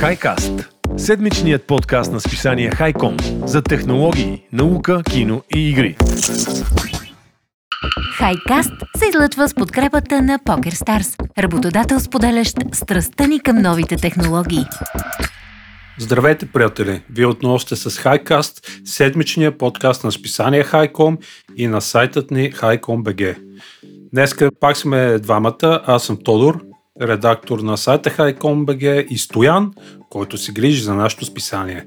Хайкаст Седмичният подкаст на списание Хайком за технологии, наука, кино и игри. Хайкаст се излъчва с подкрепата на PokerStars, работодател споделящ страстта ни към новите технологии. Здравейте, приятели! Вие отново сте с Хайкаст, седмичния подкаст на списание Хайком и на сайтът ни HiCom.bg. Днеска пак сме двамата. Аз съм Тодор, редактор на сайта HiCom.bg и Стоян, който се грижи за нашето списание.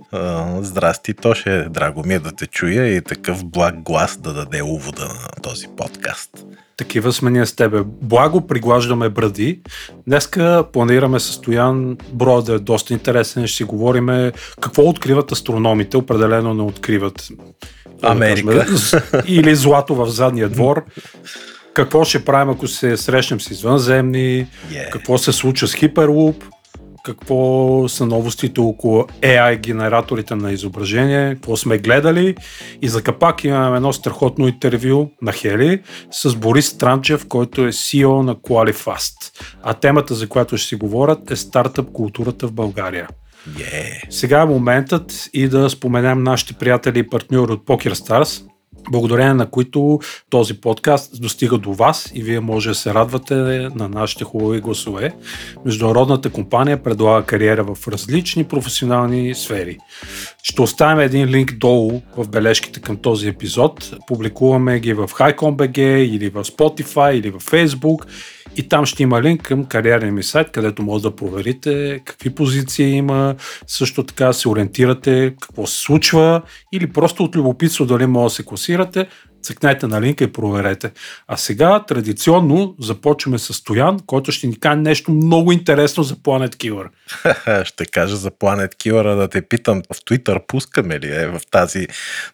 здрасти, Тоше. Драго ми е да те чуя и такъв благ глас да даде увода на този подкаст. Такива сме ние с тебе. Благо приглаждаме бради. Днеска планираме с Стоян броя да е доста интересен. Ще си говорим какво откриват астрономите. Определено не откриват Америка. Да кажем, или злато в задния двор. Какво ще правим, ако се срещнем с извънземни? Yeah. Какво се случва с Hyperloop? какво са новостите около AI генераторите на изображение, какво сме гледали. И за капак имаме едно страхотно интервю на Хели с Борис Странчев, който е CEO на QualiFast. А темата, за която ще си говорят, е стартъп културата в България. Yeah. Сега е моментът и да споменем нашите приятели и партньори от PokerStars, благодарение на които този подкаст достига до вас и вие може да се радвате на нашите хубави гласове. Международната компания предлага кариера в различни професионални сфери. Ще оставим един линк долу в бележките към този епизод. Публикуваме ги в HiCom.bg или в Spotify или в Facebook и там ще има линк към кариерния ми сайт, където може да проверите какви позиции има, също така се ориентирате какво се случва или просто от любопитство дали може да се класирате, цъкнете на линка и проверете. А сега традиционно започваме с Стоян, който ще ни каже нещо много интересно за Planet Killer. ще кажа за Planet Killer, да те питам, в Twitter пускаме ли е в тази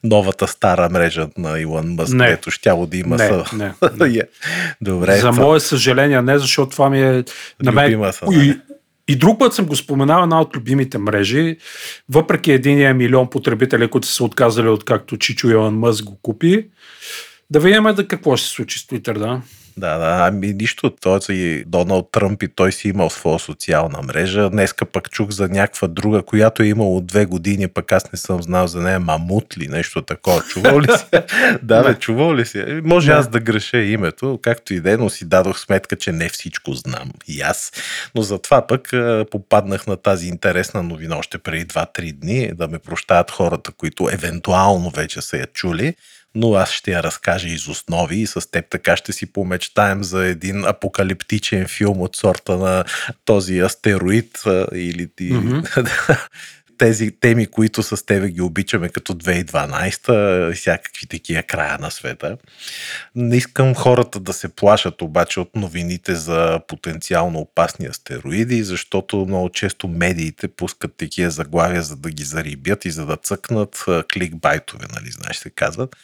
новата стара мрежа на Илон Мъск, Не. където щяло да има Не, са... не, не. Добре. за мое съжаление не, защото това ми е на мен... Са, и, друг път съм го споменал една от любимите мрежи, въпреки единия милион потребители, които са се отказали от както Чичо Илон Мъск го купи, да видим да какво ще се случи с Twitter, да. Да, да, ами нищо. Той си Доналд Тръмп и той си имал своя социална мрежа. Днеска пък чух за някаква друга, която е имало две години, пък аз не съм знал за нея Мамут ли, нещо такова. Чувал ли си? да, бе, чувал ли си? Може аз да греша името, както и да е, но си дадох сметка, че не всичко знам. И аз. Но затова пък попаднах на тази интересна новина още преди 2-3 дни, да ме прощават хората, които евентуално вече са я чули но аз ще я разкажа из основи и с теб така ще си помечтаем за един апокалиптичен филм от сорта на този астероид или тези теми, които с тебе ги обичаме като 2012 и всякакви такива края на света. Не искам хората да се плашат обаче от новините за потенциално опасни астероиди, защото много често медиите пускат такива заглавия, за да ги зарибят и за да цъкнат кликбайтове, нали, знаеш се казват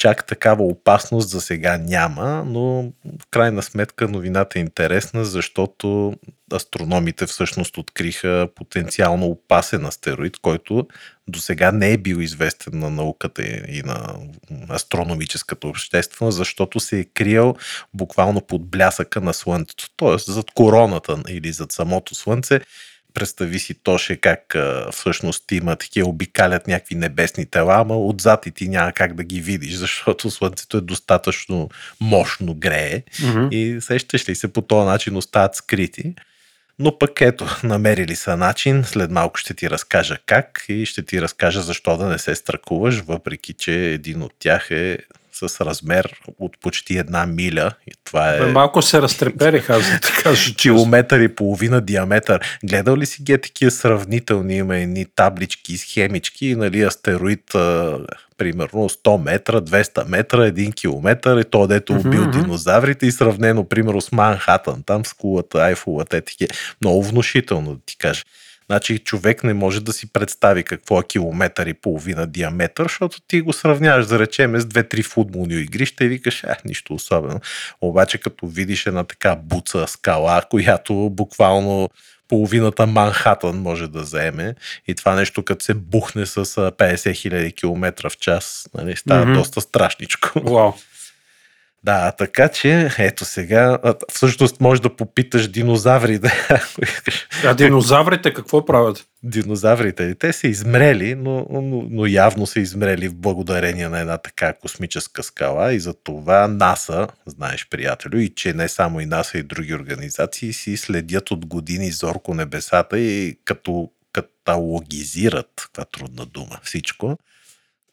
чак такава опасност за сега няма, но в крайна сметка новината е интересна, защото астрономите всъщност откриха потенциално опасен астероид, който до сега не е бил известен на науката и на астрономическата общественост, защото се е криел буквално под блясъка на Слънцето. Тоест зад короната или зад самото Слънце представи си Тоше как а, всъщност има такива обикалят някакви небесни тела, ама отзад и ти няма как да ги видиш, защото Слънцето е достатъчно мощно грее Мгм. и сещаш ли се по този начин остават скрити. Но пък ето, намерили са начин, след малко ще ти разкажа как и ще ти разкажа защо да не се страхуваш, въпреки че един от тях е с размер от почти една миля. И това е Бе, малко се разтреперих, аз да ти кажа километър и половина диаметър. Гледал ли си ги е такива сравнителни, има едни таблички, схемички, нали, астероид, а, примерно 100 метра, 200 метра, 1 километър и то дето убил мгм. динозаврите и сравнено, примерно с Манхатън, там с кулата, Айфулата, е такива. Много внушително да ти кажа. Значи човек не може да си представи какво е километър и половина диаметър, защото ти го сравняваш, да речем, с две-три футболни игрища и викаш, а, нищо особено. Обаче като видиш една така буца скала, която буквално половината Манхатън може да заеме и това нещо като се бухне с а, 50 000 км в час, нали, става Мгм. доста страшничко. Вау. Да, така че, ето сега, всъщност можеш да попиташ динозаврите. А динозаврите какво правят? Динозаврите, те са измрели, но, но, но явно са измрели в благодарение на една така космическа скала и за това НАСА, знаеш приятелю, и че не само и НАСА и други организации си следят от години зорко небесата и като каталогизират, каква трудна дума, всичко,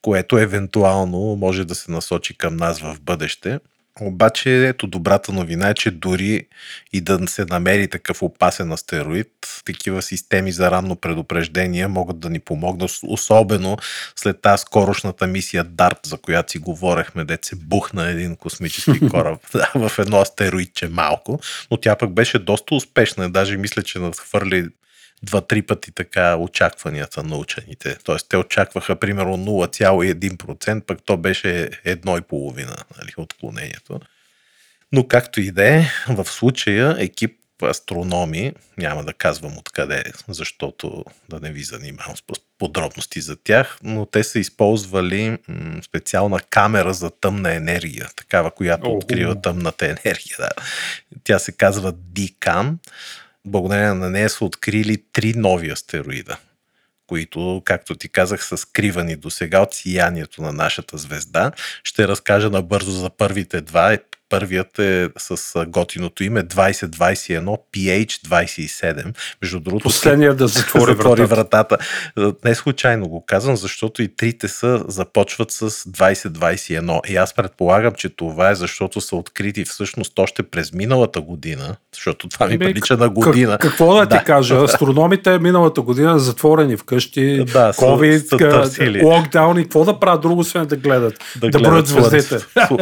което евентуално може да се насочи към нас в бъдеще – обаче, ето добрата новина е, че дори и да се намери такъв опасен астероид, такива системи за ранно предупреждение могат да ни помогнат, особено след тази скорошната мисия DART, за която си говорехме, де се бухна един космически кораб в едно астероидче малко, но тя пък беше доста успешна, даже мисля, че надхвърли два-три пъти така очакванията на учените. Тоест те очакваха примерно 0,1%, пък то беше 1,5% нали, отклонението. Но както и да е, в случая екип астрономи, няма да казвам откъде, защото да не ви занимавам с подробности за тях, но те са използвали специална камера за тъмна енергия, такава, която открива тъмната енергия. Да. Тя се казва DCAM благодарение на нея са открили три нови астероида, които, както ти казах, са скривани до сега от сиянието на нашата звезда. Ще разкажа набързо за първите два. Първият е с готиното име 2021 PH27. Между другото, Последният да затвори, затвори вратата. вратата. Не случайно го казвам, защото и трите са започват с 2021. И аз предполагам, че това е защото са открити всъщност още през миналата година, защото това ми прилича на година. Как, какво да, да ти кажа? Астрономите миналата година затворени вкъщи, да, COVID, локдауни, какво да правят друго, освен да гледат, да, да броят звездите.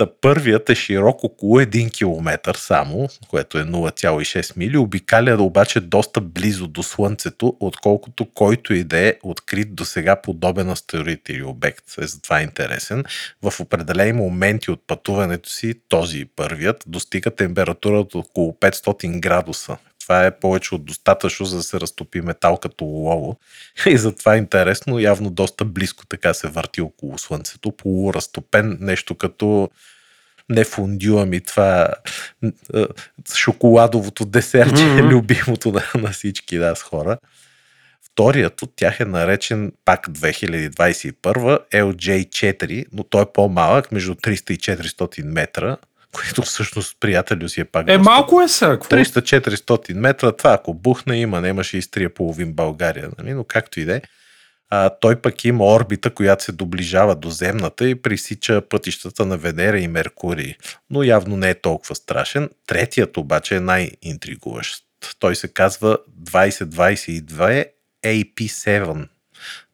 Та първият е широк около 1 км само, което е 0,6 мили, обикаля обаче доста близо до Слънцето, отколкото който и да е открит до сега подобен астероид или обект. Е затова е интересен. В определени моменти от пътуването си, този първият, достига температура от около 500 градуса, това е повече от достатъчно, за да се разтопи метал като олово. И затова е интересно, явно доста близко така се върти около Слънцето, полуразтопен, нещо като не фундю, ами това шоколадовото десерче, mm-hmm. любимото на, на всички нас хора. Вторият от тях е наречен пак 2021 LJ4, но той е по-малък, между 300 и 400 метра което всъщност приятелю си е пак. Е, доста... малко е са. 300-400 метра, това ако бухне има, немаше и стрия половин България, нали? но както и да е. А, той пък има орбита, която се доближава до земната и пресича пътищата на Венера и Меркурий. Но явно не е толкова страшен. Третият обаче е най-интригуващ. Той се казва 2022 AP7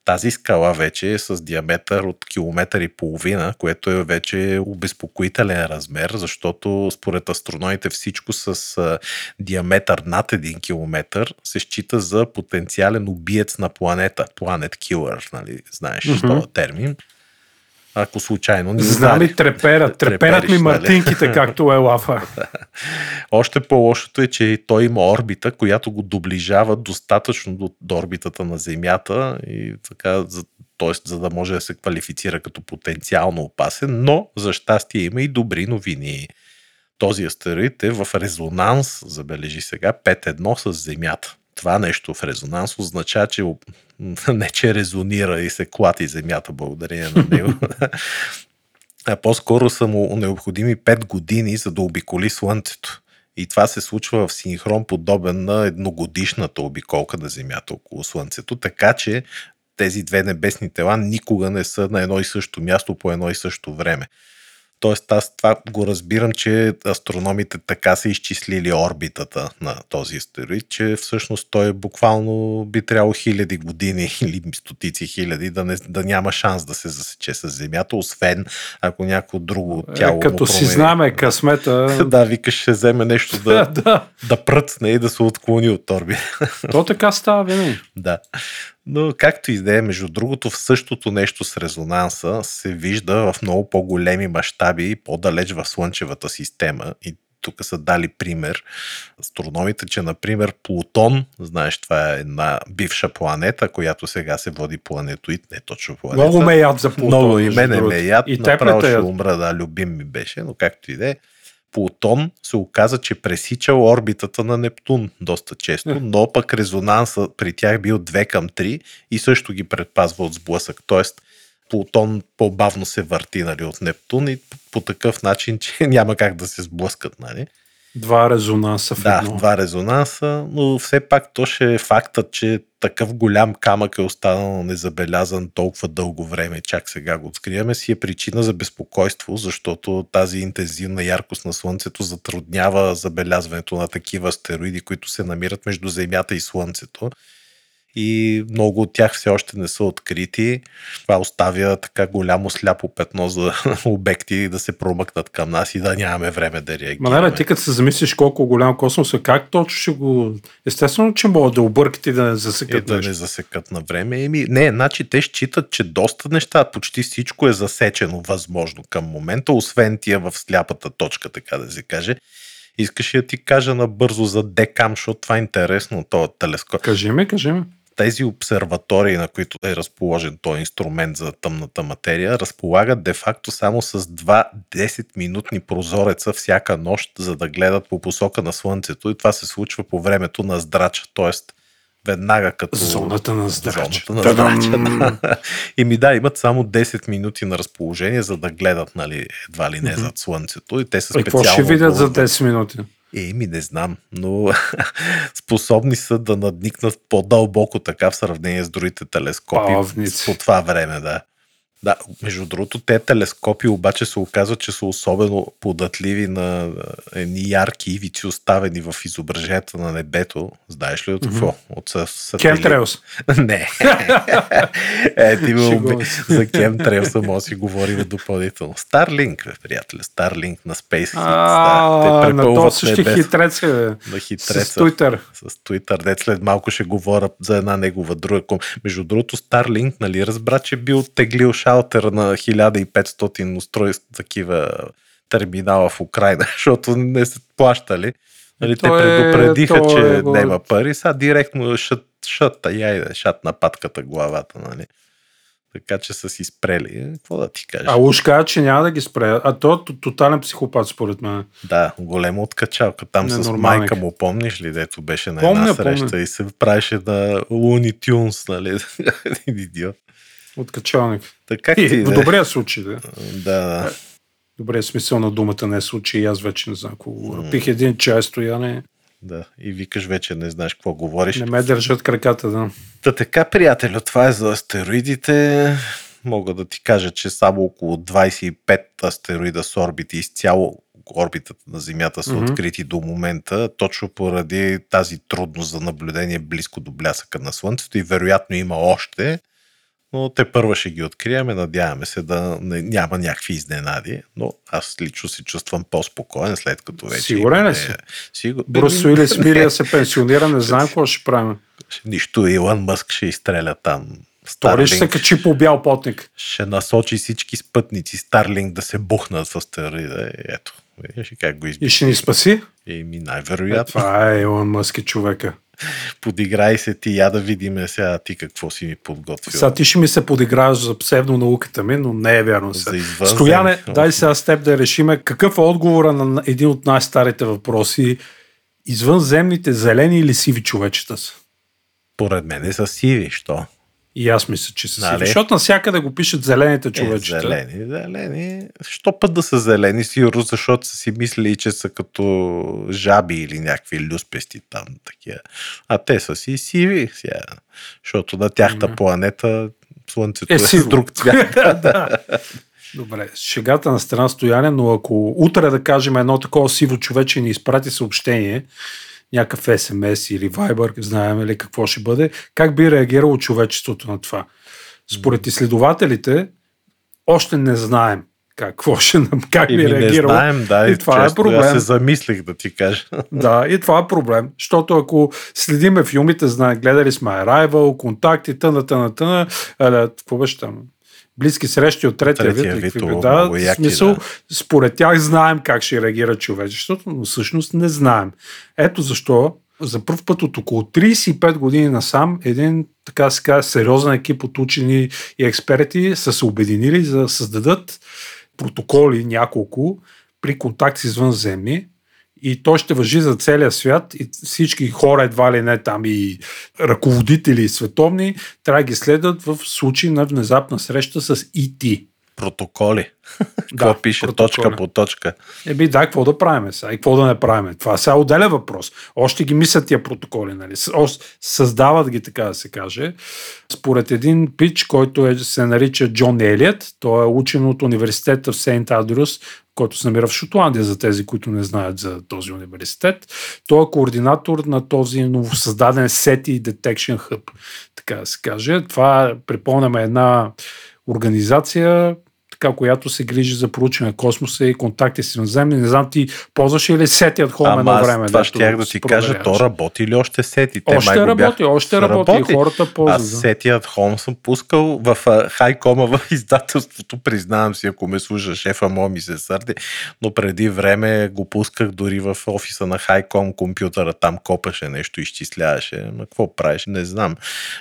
тази скала вече е с диаметър от километър и половина, което е вече обезпокоителен размер, защото според астрономите всичко с диаметър над 1 километър се счита за потенциален убиец на планета. Planet Killer, нали? знаеш mm-hmm. този термин ако случайно не Знам и трепера. Треперат ми нали? мартинките, както е лафа. Още по-лошото е, че той има орбита, която го доближава достатъчно до, до орбитата на Земята и така, за, т.е. за да може да се квалифицира като потенциално опасен, но за щастие има и добри новини. Този астероид е в резонанс, забележи сега, 5-1 с Земята това нещо в резонанс означава, че не че резонира и се клати земята благодарение на него. а по-скоро са му необходими 5 години, за да обиколи Слънцето. И това се случва в синхрон подобен на едногодишната обиколка на Земята около Слънцето, така че тези две небесни тела никога не са на едно и също място по едно и също време. Тоест аз това го разбирам, че астрономите така са изчислили орбитата на този астероид, че всъщност той буквално би трябвало хиляди години или стотици хиляди да, не, да няма шанс да се засече с Земята, освен ако някакво друго е, тяло. Е, като си знаме късмета. да, викаш, ще вземе нещо да, да. да пръцне и да се отклони от орбита. То така става винаги. Да. Но както и да е, между другото, в същото нещо с резонанса се вижда в много по-големи мащаби и по-далеч в Слънчевата система. И тук са дали пример астрономите, че например Плутон, знаеш, това е една бивша планета, която сега се води планетоид, не точно планета. Много ме яд за Плутон. Много и мене ме яд, И направо ще яд? умра, да, любим ми беше, но както и да е. Плутон се оказа, че пресичал орбитата на Нептун доста често, Е. но пък резонанса при тях бил 2 към 3 и също ги предпазва от сблъсък. Тоест, Плутон по-бавно се върти нали, от Нептун и по такъв начин, че няма как да се сблъскат. Нали? Два резонанса в Да, едно. два резонанса, но все пак то ще е фактът, че такъв голям камък е останал незабелязан толкова дълго време, чак сега го откриваме, си е причина за безпокойство, защото тази интензивна яркост на Слънцето затруднява забелязването на такива астероиди, които се намират между Земята и Слънцето. И много от тях все още не са открити. Това оставя така голямо сляпо петно за обекти да се промъкнат към нас и да нямаме време да реагираме. Ма не, бе, ти като се замислиш колко голям космос е, как точно ще го... Естествено, че могат да объркат и да не е засекат да нещо. не засекат на време. Еми, не, значи те считат, че доста неща, почти всичко е засечено възможно към момента, освен тия в сляпата точка, така да се каже. Искаш ли да ти кажа набързо за Декам, защото това е интересно, този телескоп. Кажи ми, кажи ми. Тези обсерватории, на които е разположен този инструмент за тъмната материя, разполагат де-факто само с два 10-минутни прозореца всяка нощ, за да гледат по посока на Слънцето и това се случва по времето на здрача, т.е. веднага като... Зоната на здрача. Зоната на здрача, да. И ми да, имат само 10 минути на разположение, за да гледат, нали, едва ли не зад Слънцето. И те са И какво специално... ще видят за оборудвани. 10 минути? Еми, не знам, но способни са да надникнат по-дълбоко така в сравнение с другите телескопи Павници. по това време, да. Да, между другото, те телескопи обаче се оказва, че са особено податливи на а, едни ярки ивици, оставени в изображенията на небето. Знаеш ли от какво? От са- сателит. Chemtrails. Не. е, ти ме уби... За Chemtrails може да си говорим допълнително. Starlink, бе, приятели. Starlink на SpaceX. А, да, те препълват то същи небето хитрец е. на С хитреца Twitter. с Twitter, дет след малко ще говоря за една негова друга. Между другото, Starlink, нали, разбра, че бил теглил шалтера на 1500 устройства, такива терминала в Украина, защото не се плащали. Нали, те е- предупредиха, то че е няма пари, сега директно шат, шат, яйде, шат на патката главата, нали. Така че са си спрели. Е, Какво да ти кажа? А уж каза, че няма да ги спре. А то е тотален психопат, според мен. Да, голема откачалка. Там с майка му, помниш ли, дето беше на Помня, една среща помня. и се правеше на Луни Тюнс, нали? Един идиот. Откачалник. Така ти И, в да. добрия случай, да. Да, да. Добрия смисъл на думата не е случай. Аз вече не знам какво говоря. Пих един чай стояне. да. И викаш вече не знаеш какво говориш. Не ме държат краката, да. Та така, приятелю, това е за астероидите. Мога да ти кажа, че само около 25 астероида с орбити изцяло орбитата на Земята са Мгм. открити до момента, точно поради тази трудност за наблюдение близко до блясъка на Слънцето и вероятно има още, но те първа ще ги откриеме, надяваме се да не, няма някакви изненади, но аз лично се чувствам по-спокоен след като вече... Сигурен ли си? Сигур... Брус Уилис Мирия се пенсионира, не знам какво ще правим. Нищо, Илон Мъск ще изстреля там. Тори ще се качи по бял потник. ще насочи всички спътници Старлинг да се бухнат в астероида. Е, Ето, видиш как го И избиш. ще ни спаси. Еми, Е, най-вероятно. това е Илон Мъск и човека. Подиграй се ти, я да видим сега ти какво си ми подготвил. Сега ти ще ми се подиграваш за псевдонауката ми, но не е вярно. За Сега. извънземни. Стояне, Ох. дай сега с теб да решиме какъв е отговора на един от най-старите въпроси. Извънземните зелени или сиви човечета са? Поред мен е са сиви, що? И аз мисля, че са Нали? сиви. Защото навсякъде го пишат зелените Е, човечета. зелени, зелени. Що път да са зелени? Сигурно, защото са си мислили, че са като жаби или някакви люспести там такива. А те са си сиви сега. Защото на тяхната Мгм. планета Слънцето Е, е, с друг цвят. да. Добре, шегата на страна стояне, но ако утре да кажем едно такова сиво човече ни изпрати съобщение, някакъв СМС или Viber, знаем ли какво ще бъде, как би реагирало човечеството на това? Според изследователите, още не знаем как, какво ще, нам- как би Еми, не реагирало. знаем, да, И това е често проблем. Аз се замислих да ти кажа. Да, и това е проблем. Защото ако следиме филмите, знае, гледали сме Arrival, Контакти, тъна, тъна, тъна, а, какво беше там? Близки срещи от третия, Третия вид. вид, да, в смисъл, да. според тях знаем как ще реагира човечеството, но всъщност не знаем. Ето защо за първ път от около 35 години насам един така се казва, сериозен екип от учени и експерти са се обединили за да създадат протоколи няколко при контакт с извънземни и той ще въжи за целия свят и всички хора едва ли не там и ръководители световни трябва да ги следват в случай на внезапна среща с ИТ. Протоколи. Какво Да, пише протоколи. точка по точка? Еби, да, какво да правим сега и какво да не правим? Това сега отделя въпрос. Още ги мислят тия протоколи, нали? Създават ги, така да се каже. Според един пич, който е, се нарича Джон Елият, той е учен от университета в Сейнт Андрюс, който се намира в Шотландия, за тези, които не знаят за този университет. Той е координатор на този новосъздаден SETI Detection Hub, така да се каже. Това, припомняме, една организация, така, която се грижи за проучване на космоса и контакти с иноземни. Не знам, ти ползваш ли сети от Home едно време? това щях да ти кажа, то работи ли още сети? Те Още май работи, бяха- още работи, и хората ползват. Аз да. сетият Хом съм пускал в Хайкома в издателството, признавам си, ако ме слуша шефа му ми се сърди, но преди време го пусках дори в офиса на Хайком компютъра, там копаше нещо, изчисляваше. Но какво правиш? Не знам.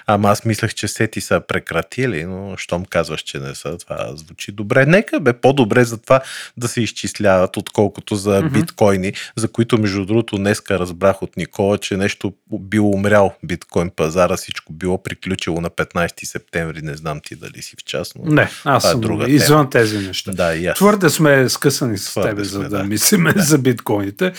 Ама аз мислех, че сети са прекратили, но щом казваш, че не са, това звучи добре. Нека бе по-добре за това да се изчисляват, отколкото за Мгм. биткоини, за които между другото днеска разбрах от Никола, че нещо било умрял биткоин пазара, всичко било приключило на 15 септември, не знам ти дали си в час, но Не, аз Това е съм друга извън тези неща. да, и аз. Твърде сме скъсани с Твърде тебе, за сме, да, да. мислиме за биткоините.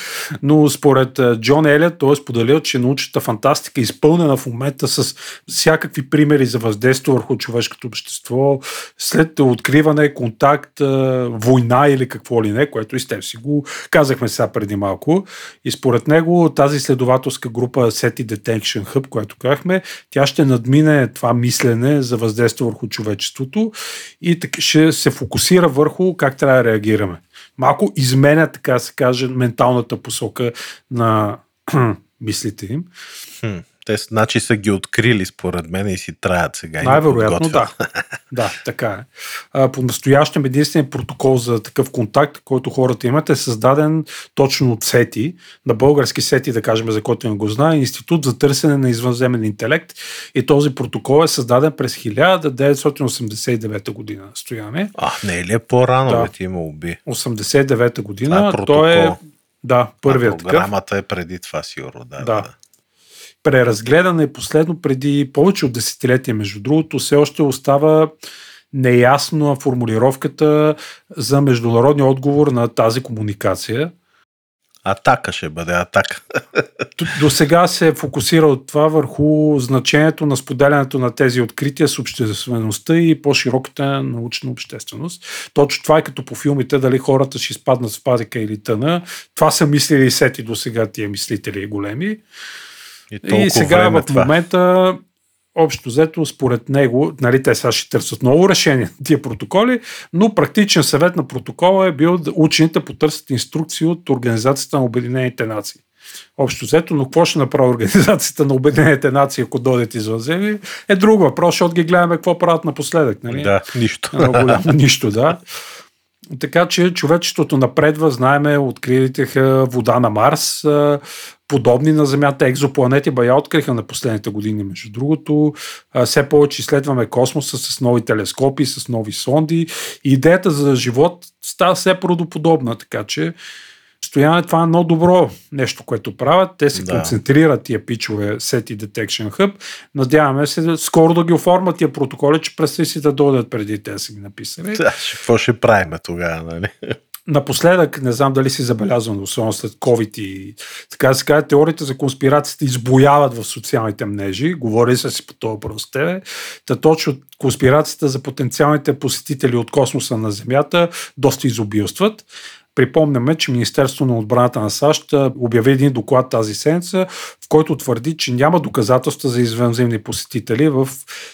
Но според Джон Елият, той е споделил, че научната фантастика е изпълнена в момента с всякакви примери за въздействие върху човешкото общество, след откриване, контакт, война или какво ли не, което и с теб си го казахме сега преди малко. И според него тази следователска група SETI Detection Hub, която казахме, тя ще надмине това мислене за въздействие върху човечеството и ще се фокусира върху как трябва да реагираме. Малко изменя, така се каже, менталната посока на мислите им. Те значи са ги открили според мен и си траят сега. Най-вероятно да. Да, така е. А, по настоящем единственият протокол за такъв контакт, който хората имат, е създаден точно от СЕТИ, на български СЕТИ, да кажем, за който не го знае, Институт за търсене на извънземен интелект. И този протокол е създаден през 1989 година. Стояне. А, не е ли е по-рано, Да. бе, ти ме уби? 89 година. Това е протокол. той е да, първият а такъв. програмата е преди това, сигурно. Да, да. Да. Да. преразгледан е последно преди повече от десетилетия. Между другото, все още остава неясна формулировката за международния отговор на тази комуникация. Атака ще бъде атака. До сега се е фокусирал това върху значението на споделянето на тези открития с обществеността и по-широката научна общественост. Точно това е като по филмите, дали хората ще изпаднат в пазика или тъна. Това са мислили и сети до сега тия мислители големи. И, И сега време в това. момента, общо взето, според него, нали, те сега ще търсят ново решение на тия протоколи, но практичен съвет на протокола е бил да учените потърсят инструкции от Организацията на Обединените нации. Общо взето, но какво ще направи Организацията на Обединените нации, ако дойдат извънземни, е друг въпрос, защото ги гледаме какво правят напоследък. Нали? Да, нищо. Много голямо нищо, да. Така че човечеството напредва, знаеме, откритеха вода на Марс, подобни на Земята, екзопланети, бая откриха на последните години, между другото. Все повече изследваме космоса с нови телескопи, с нови сонди. Идеята за живот става все правдоподобна, така че Стояне, това е едно добро нещо, което правят. Те се Да. концентрират тия пичове SETI Detection Hub. Надяваме се скоро да ги оформят тия протоколи, че представи си да дойдат преди те са ги написали. Да, какво ще правим тогава, нали? Напоследък, не знам дали си забелязван, особено след COVID и така да се каже, теориите за конспирацията избояват в социалните мрежи. Говори се си по този въпрос тебе. Та точно конспирацията за потенциалните посетители от космоса на Земята доста изобилстват. Припомняме, че Министерството на отбраната на САЩ обяви един доклад тази седмица, в който твърди, че няма доказателства за извънземни посетители в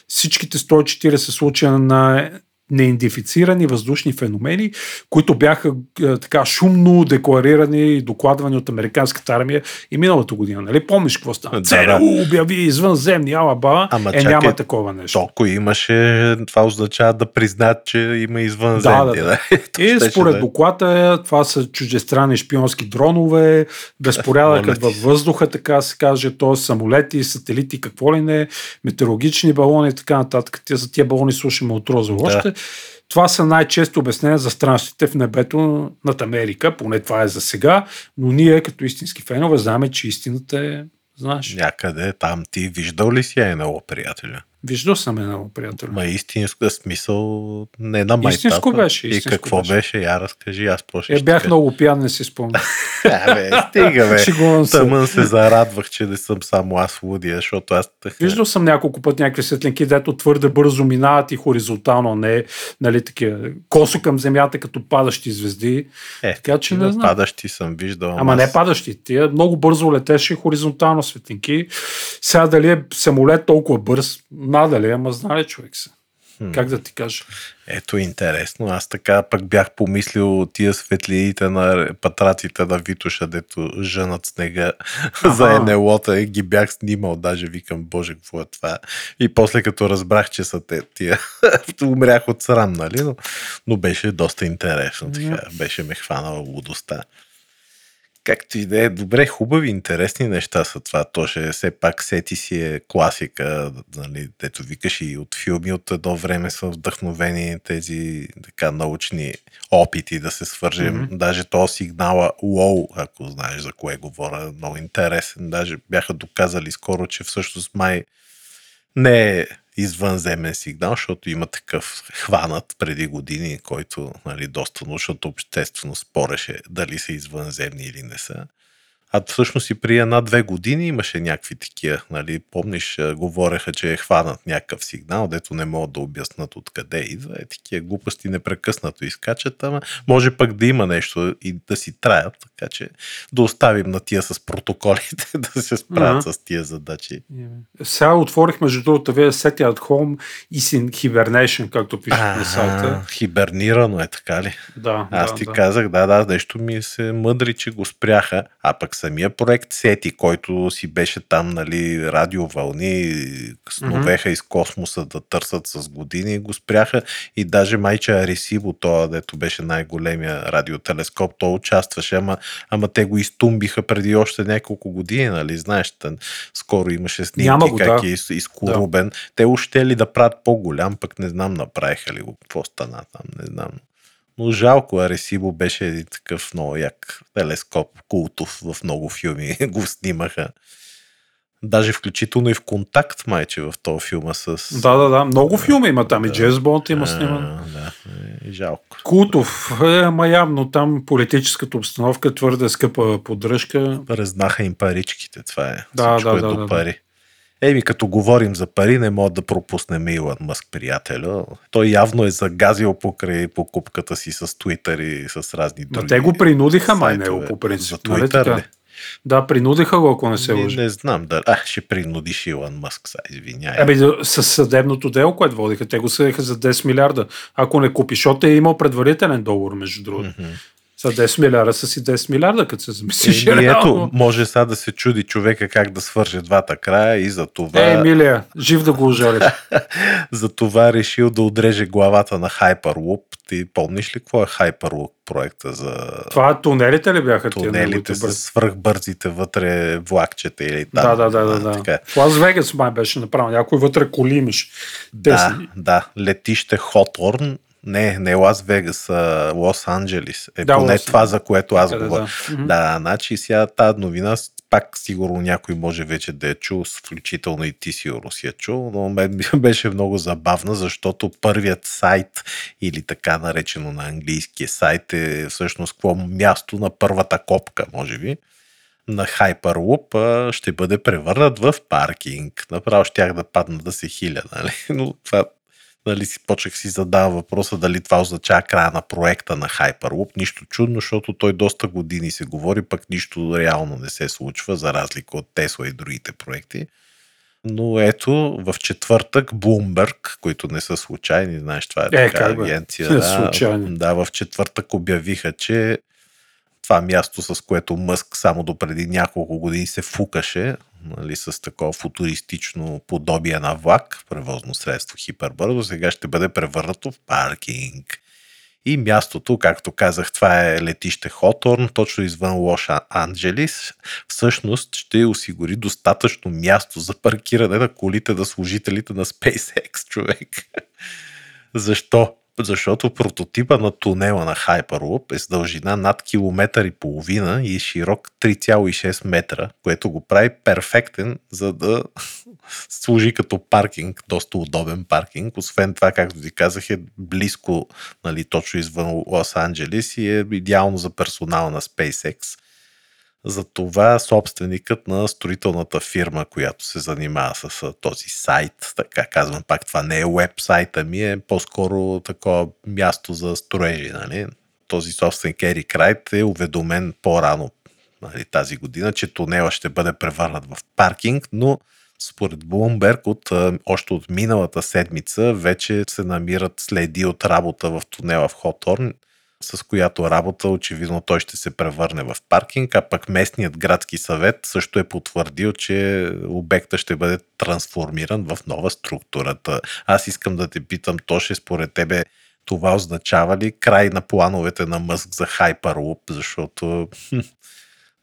всичките 140 случая на неидентифицирани въздушни феномени, които бяха е, така шумно декларирани и докладвани от американската армия и миналата година. Нали? Помниш какво стана? Да, ЦРУ да. обяви извънземни, ала ба, Ама е чакай, няма такова нещо. Толкова имаше, това означава да признат, че има извънземни. Да, да, да. И според да е. доклада, това са чуждестранни шпионски дронове, безпорядъкът във въздуха, така се каже, т.е. самолети, сателити, какво ли не, метеорологични балони и така нататък. Те, за тия балони слушаме от Роза още. Това са най-често обяснения за странствите в небето над Америка, поне това е за сега, но ние като истински фенове знаем, че истината е, знаеш, Някъде там ти виждал ли си НЛО, приятеля? виждал съм едно приятел. Ма истинска смисъл не на майтапа. Истинско беше, И истинско какво беше. беше? Я разкажи, аз по-ще Е, бях много пиян, не си спомням. Абе, стига, бе. Шегувам се. Тъмън се зарадвах, че не съм само аз лудия, защото аз. Виждал съм няколко пъти някакви светлинки, дето твърде бързо минават и хоризонтално, а не нали, такива, косо към земята, като падащи звезди. Е, Така че не знам. Падащи съм виждал. Ама не аз- падащи. Тия много бързо летеше хоризонтално светлинки. Сега дали е самолет толкова бърз, надали, ама знае човек се. Как да ти кажа? Ето интересно. Аз така пък бях помислил тия светлините на патраците на Витоша, дето жънат снега за НЛО-та и ги бях снимал. Даже викам, боже, какво е това? И после като разбрах, че са те, тия, умрях от срам, нали? Но, но беше доста интересно. Така, беше ме хванала лудостта. Както и да е, добре, хубави, интересни неща са това. То ще все пак сети си е класика, нали, дето викаш и от филми от едно време са вдъхновени тези така научни опити да се свържем. Mm-hmm. Даже то сигнала лоу, ако знаеш за кое говоря, е много интересен. Даже бяха доказали скоро, че всъщност май не е извънземен сигнал, защото има такъв хванат преди години, който нали, доста научната общественост спореше дали са извънземни или не са. А всъщност и при една-две години имаше някакви такива, нали, помниш, говореха, че е хванат някакъв сигнал, дето не могат да обяснат откъде идва. Е, такива глупости непрекъснато изкачат, ама може пък да има нещо и да си траят, така че да оставим на тия с протоколите да се справят Ага. с тия задачи. Сега отворих, между другото, вие Set at Home is in Hibernation, както пише на сайта. Хибернирано е, така ли? Да, Аз да, ти да. казах, да, да, нещо ми се мъдри, че го спряха, а пък самия проект Сети, който си беше там, нали, радиовълни, сновеха из космоса да търсят с години, го спряха и даже майче Аресибо, това, дето беше най-големия радиотелескоп, то участваше, ама, ама те го изтумбиха преди още няколко години, нали, знаеш, тън, скоро имаше снимки Няма го, как да. е из, изкорубен. Те още ли да правят по-голям, пък не знам направиха ли го, какво стана там, не знам. Но жалко, Аресибо беше един такъв много як телескоп, култов в много филми го снимаха. Даже включително и в контакт, майче, в този филма с... Да, да, да. Много филми има там. И Да. Джеймс Бонд има сниман. Да, е, жалко. Култов, е, явно там политическата обстановка е твърде скъпа поддръжка. Разнаха им паричките, това е. Да, Всичко да, е да, да, да. Еми, като говорим за пари, не мога да пропуснем Илон Мъск, приятеля. Той явно е загазил покрай покупката си с Twitter и с разни Но други те го принудиха май него по принцип. За нали Twitter така? ли? Да, принудиха го, ако не се Не, лъжи. не знам. Да... А, ще принудиш Илон Мъск, са, извиняй. Еми, да, с съдебното дело, което водиха, те го съдеха за 10 милиарда. Ако не купи, защото е имал предварителен договор, между другото. За 10 милиарда са си 10 милиарда, като се замислиш. Еми, ето, може сега да се чуди човека как да свърже двата края и за това, Е, Емилия, жив да го ожали. за това решил да отреже главата на Hyperloop. Ти помниш ли какво е Hyperloop проекта за Това тунелите ли бяха тия тунелите с бързи? свръхбързите вътре влакчета или Да, там? да, да, да. да. Така. В Лас Вегас май беше направено. Някой вътре коли имаш. Да, да. Летище Хоторн. Не, не Лас Вегас, а Лос Анджелис. Е Да, поне Лос това, за което аз Някъде, говоря. да. Да, значи сега тази новина, пак сигурно някой може вече да е чул, включително и ти сигурно си я чул, но мен беше много забавна, защото първият сайт или така наречено на английския сайт е всъщност какво място на първата копка, може би на Hyperloop ще бъде превърнат в паркинг. Направо щях да падна да се хиля, нали? Но това нали, си почех си задава въпроса дали това означава края на проекта на Hyperloop. Нищо чудно, защото той доста години се говори, пък нищо реално не се случва, за разлика от Тесла и другите проекти. Но ето, в четвъртък Bloomberg, които не са случайни, знаеш, това е, Е, така как агенция. Да, случайни. да, в четвъртък обявиха, че това място, с което Мъск само до преди няколко години се фукаше, нали, с такова футуристично подобие на влак, превозно средство хипербързо, сега ще бъде превърнато в паркинг. И мястото, както казах, това е летище Хоторн, точно извън Лос Анджелис. Всъщност ще осигури достатъчно място за паркиране на колите на служителите на SpaceX, човек. Защо? Защото прототипа на тунела на Hyperloop е с дължина над километър и половина и широк 3,6 метра, което го прави перфектен, за да служи като паркинг, доста удобен паркинг. Освен това, както ти казах, е близко, нали, точно извън Лос Анджелис и е идеално за персонал на SpaceX. Затова собственикът на строителната фирма, която се занимава с този сайт, така казвам пак, това не е веб-сайт, ами е по-скоро такова място за строежи. Нали? Този собственик Ерик Райт е уведомен по-рано нали, тази година, че тунела ще бъде превърнат в паркинг, но според Bloomberg от, още от миналата седмица вече се намират следи от работа в тунела в Хоторн, с която работа очевидно той ще се превърне в паркинг, а пък местният градски съвет също е потвърдил, че обекта ще бъде трансформиран в нова структурата. Аз искам да те питам, Тоше, според тебе това означава ли край на плановете на Мъск за Hyperloop, защото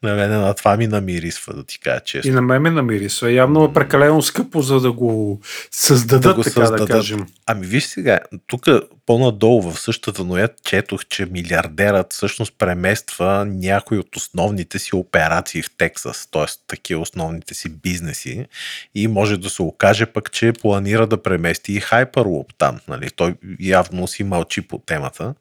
на мене на това ми намирисва, да ти кажа честно. И на мен ме намирисва. Явно е прекалено скъпо, за да го създадат, Да го така да създадат. кажем. Ами виж сега, тук по-надолу в същата ноя четох, че милиардерът всъщност премества някои от основните си операции в Тексас, т.е. такива основните си бизнеси и може да се окаже пък, че планира да премести и Hyperloop там. Нали? Той явно си мълчи по темата.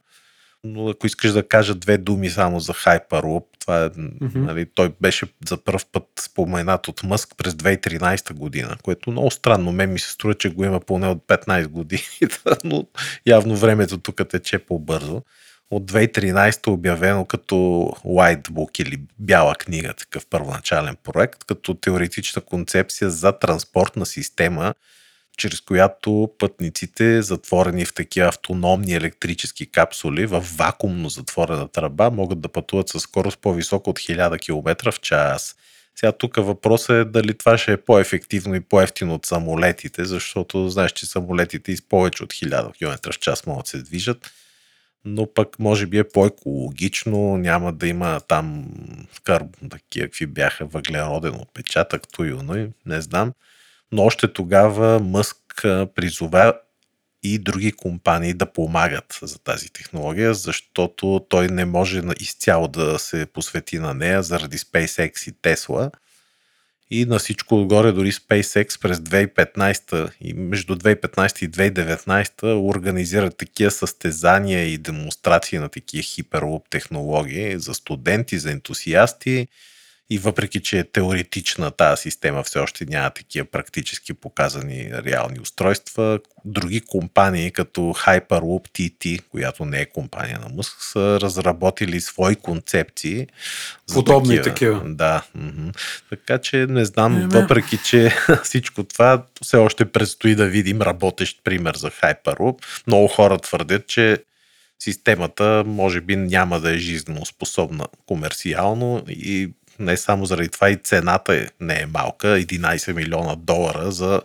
Но ако искаш да кажа две думи само за Hyperloop, това е, mm-hmm. нали, той беше за първ път споменат от Мъск през 2013 година, което много странно. Мен ми се струва, че го има поне от 15 години, но явно времето тук тече по-бързо. От 2013 е обявено като White Book или бяла книга, такъв първоначален проект, като теоретична концепция за транспортна система, чрез която пътниците, затворени в такива автономни електрически капсули, в вакуумно затворена тръба, могат да пътуват със скорост по-висока от 1000 км в час. Сега тук въпросът е дали това ще е по-ефективно и по-ефтино от самолетите, защото знаеш, че самолетите и с повече от 1000 км в час могат да се движат, но пък може би е по-екологично, няма да има там карб, такива какви бяха въглероден отпечатък, туюно и не знам. Но още тогава Мъск призова и други компании да помагат за тази технология, защото той не може изцяло да се посвети на нея заради SpaceX и Tesla. И на всичко отгоре дори SpaceX през 2015 и между 2015 и 2019 организират такива състезания и демонстрации на такива хиперлуп технологии за студенти, за ентусиасти. И въпреки, че е теоретична тази система, все още няма такива практически показани реални устройства. Други компании, като Hyperloop TT, която не е компания на Мъск, са разработили свои концепции. за Подобни такива. Да. мгм. Така че не знам, Еме. въпреки, че всичко това все още предстои да видим работещ пример за Hyperloop. Много хора твърдят, че системата може би няма да е жизненно способна комерциално и не само заради това и цената е, не е малка, 11 милиона долара за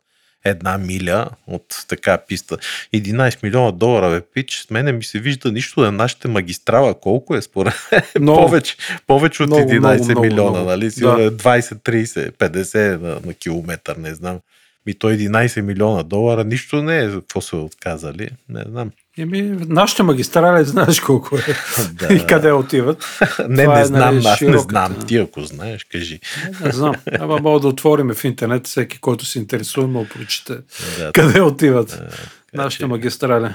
една миля от така писта. 11 милиона долара, бе, пич, мене ми се вижда нищо на нашите магистрала. Колко е според Много. повече, повече от Много, 11 много, милиона, много. нали? Сигурно е 20, 30, 50 на, на километър, не знам. Ми то 11 милиона долара, нищо не е. Какво са отказали? Не знам. Еми, нашите магистрали знаеш колко е. Да. И къде отиват. Не, Това не е, знам, нали, аз не знам. Ти ако знаеш, кажи. Не знам. Ама мога да отворим в интернет, всеки, който се интересува, му прочете Да, къде отиват така нашите че- магистрали.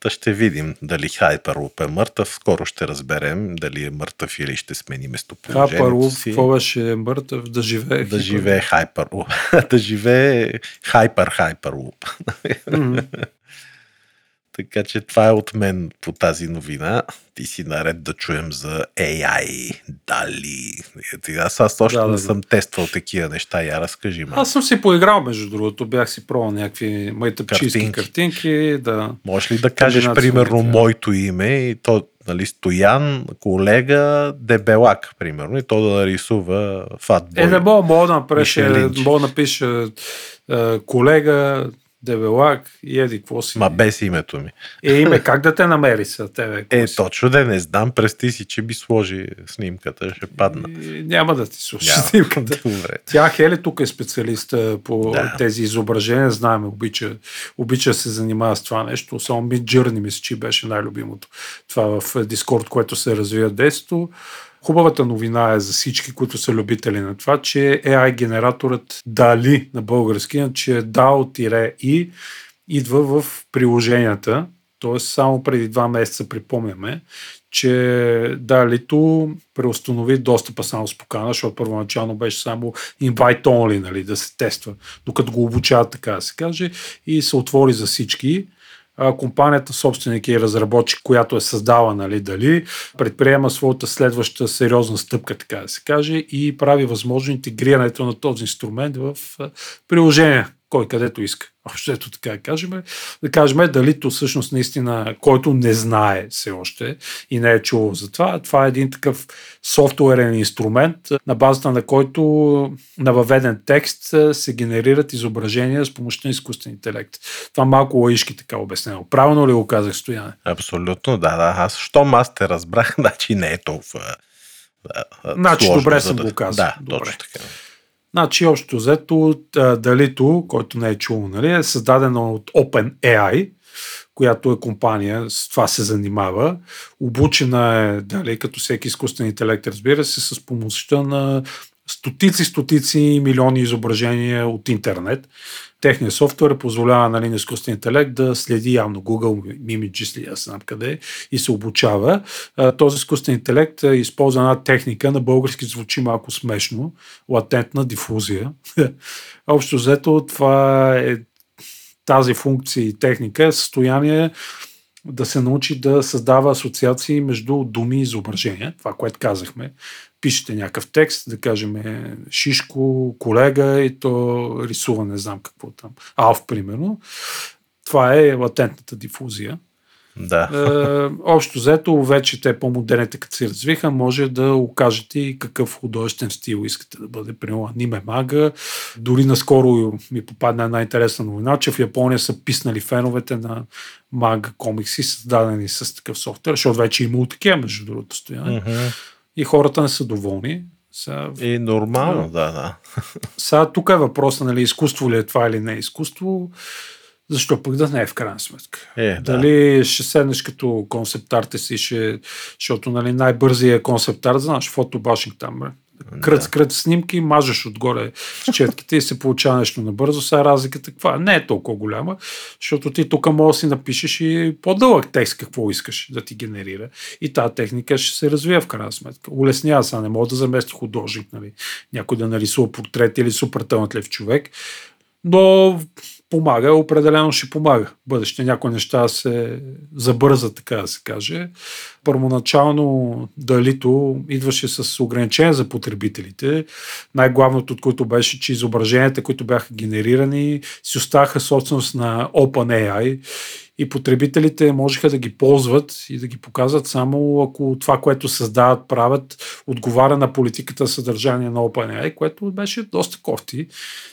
Та ще видим дали Hyperloop е мъртъв. Скоро ще разберем дали е мъртъв или ще смени местоположението Хапарлуп, си. какво беше мъртъв, да живее. Да живее Hyperloop. да живее Hyper Hyperloop. Така че това е от мен по тази новина. Ти си наред да чуем за AI, дали. Аз, аз точно да, да, не съм да. тествал такива неща. Я разкажи ме. Аз съм си поиграл, между другото. Бях си пробвал някакви майтъпчийски картинки. картинки. Да. Можеш ли да кажеш, примерно, моето име и то нали, Стоян, колега, Дебелак, примерно, и то да нарисува фатбой. Е, не мога, мога да напише, мога да напише колега, Девелак и еди, какво си. Ма без името ми. Е, име, как да те намери са тебе? Е, си? точно да не знам, прести си, че би сложи снимката, ще падна. И, няма да ти сложи няма. снимката. Добре. Тя Хели тук е специалист по да. тези изображения, знаем, обича, обича се занимава с това нещо. Само ми Journey, мисля, че беше най-любимото. Това в Дискорд, което се развива десето. Хубавата новина е за всички, които са любители на това, че AI генераторът Дали на български, че е DAO-I идва в приложенията. Тоест само преди два месеца припомняме, че Далито преустанови достъпа само с покана, защото първоначално беше само invite only, нали, да се тества, докато го обучават, така да се каже, и се отвори за всички компанията, собственик и разработчик, която е създала нали, дали, предприема своята следваща сериозна стъпка, така да се каже, и прави възможно интегрирането на този инструмент в приложение, кой където иска. Общо ето така да кажем. Да кажем дали то всъщност наистина, който не знае все още и не е чувал за това, това е един такъв софтуерен инструмент, на базата на който на въведен текст се генерират изображения с помощта на изкуствен интелект. Това малко лаишки така обяснено. Правилно ли го казах, Стояне? Абсолютно, да, да. Аз, щом аз те разбрах, значи не е толкова Значи добре съм го казал. Да, добре. точно така. Значи, общо взето, Далито, който не е чул, нали, е създадено от OpenAI, която е компания, с това се занимава. Обучена е, дали, като всеки изкуствен интелект, разбира се, с помощта на стотици, стотици милиони изображения от интернет. Техният софтуер позволява нали, на изкуствен интелект да следи явно Google Images ли, аз знам къде, и се обучава. Този изкуствен интелект използва една техника, на български звучи малко смешно, латентна дифузия. Общо взето това е тази функция и техника е състояние да се научи да създава асоциации между думи и изображения. Това, което казахме пишете някакъв текст, да кажем Шишко, колега и то рисува не знам какво там. Алф, примерно. Това е латентната дифузия. Да. Е, общо взето, вече те по-модерните, като се развиха, може да окажете и какъв художествен стил искате да бъде. Примерно аниме мага. Дори наскоро ми попадна една интересна новина, че в Япония са писнали феновете на мага комикси, създадени с такъв софтуер, защото вече има такива, между другото, стояне. Mm-hmm и хората не са доволни. Са, и нормално, да, да. Сега тук е въпроса, нали, изкуство ли е това или не е изкуство. Защо пък да не е в крайна сметка? Е, Дали да. ще седнеш като концепт арт си, ще, защото нали, най-бързият концепт арт, знаеш, фотобашинг там, бе. Крът, да. крът снимки, мажеш отгоре с четките и се получава нещо набързо. Сега разликата каква? Не е толкова голяма, защото ти тук може да си напишеш и по-дълъг текст какво искаш да ти генерира. И тази техника ще се развива в крайна сметка. Улеснява се, не мога да замести художник, нали? някой да нарисува портрет или супер талантлив човек. Но помага, определено ще помага. Бъдеще някои неща се забърза, така да се каже. Първоначално далито идваше с ограничения за потребителите. Най-главното от които беше, че изображенията, които бяха генерирани, си оставаха собственост на OpenAI и потребителите можеха да ги ползват и да ги показват само ако това, което създават, правят, отговаря на политиката съдържание на OpenAI, което беше доста кофти.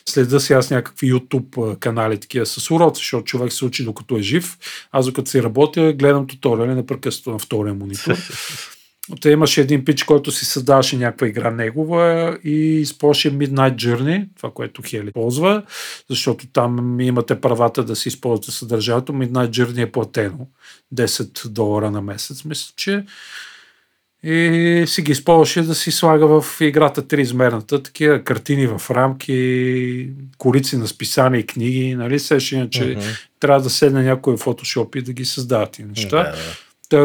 Следа си аз някакви YouTube канали такива с уроци, защото човек се учи докато е жив. Аз докато си работя, гледам туториали непрекъснато на втория монитор. Те имаше един пич, който си създаваше някаква игра негова и използваше Midnight Journey, това, което Хели ползва, защото там имате правата да си използвате съдържанието. Midnight Journey е платено. 10 долара на месец, мисля, че. И си ги използваше да си слага в играта триизмерната, такива картини в рамки, корици на списания и книги, нали? Сеш, иначе uh-huh. трябва да седне някой в фотошоп и да ги създават и неща.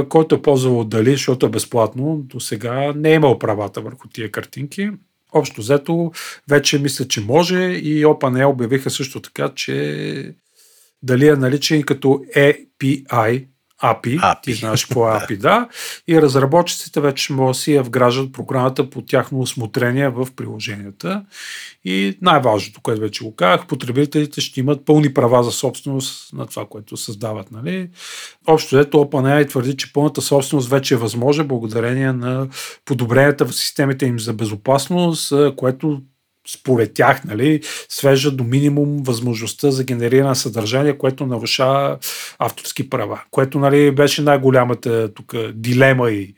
Който е ползвал дали, защото е безплатно, до сега не е имал правата върху тия картинки. Общо взето, вече мисля, че може и OpenAI обявиха също така, че дали е наличен като API, API, API. ти знаеш какво е API, да, и разработчиците вече могат да си я вграждат програмата по тяхно осмотрение в приложенията. И най-важното, което вече го казах, потребителите ще имат пълни права за собственост на това, което създават. Нали? Общо ето OpenAI твърди, че пълната собственост вече е възможна благодарение на подобренията в системите им за безопасност, което според тях, нали, свежда до минимум възможността за генериране на съдържание, което нарушава авторски права. Което нали, беше най-голямата тук дилема и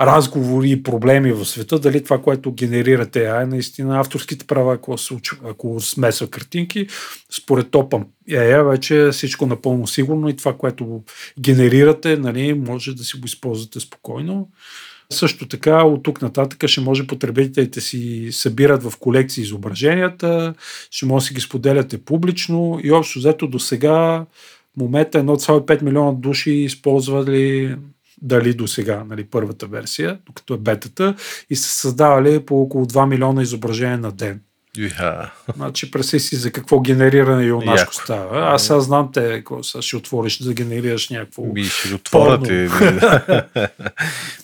разговори и проблеми в света, дали това, което генерира AI, е наистина авторските права, ако се случва, ако смесва картинки. Според OpenAI вече е всичко напълно сигурно и това, което генерирате, нали, може да си го използвате спокойно. Също така, от тук нататък ще може потребителите си събират в колекции изображенията, ще може да си ги споделяте публично и общо взето до сега момента 1,5 милиона души използвали дали до сега, нали, първата версия, докато е бетата, и са създавали по около 2 милиона изображения на ден. Иха. Значи, преси си за какво генериране Яко. става. Аз сега знам те, какво са, ще отвориш да генерираш някакво Би ще го отворят и...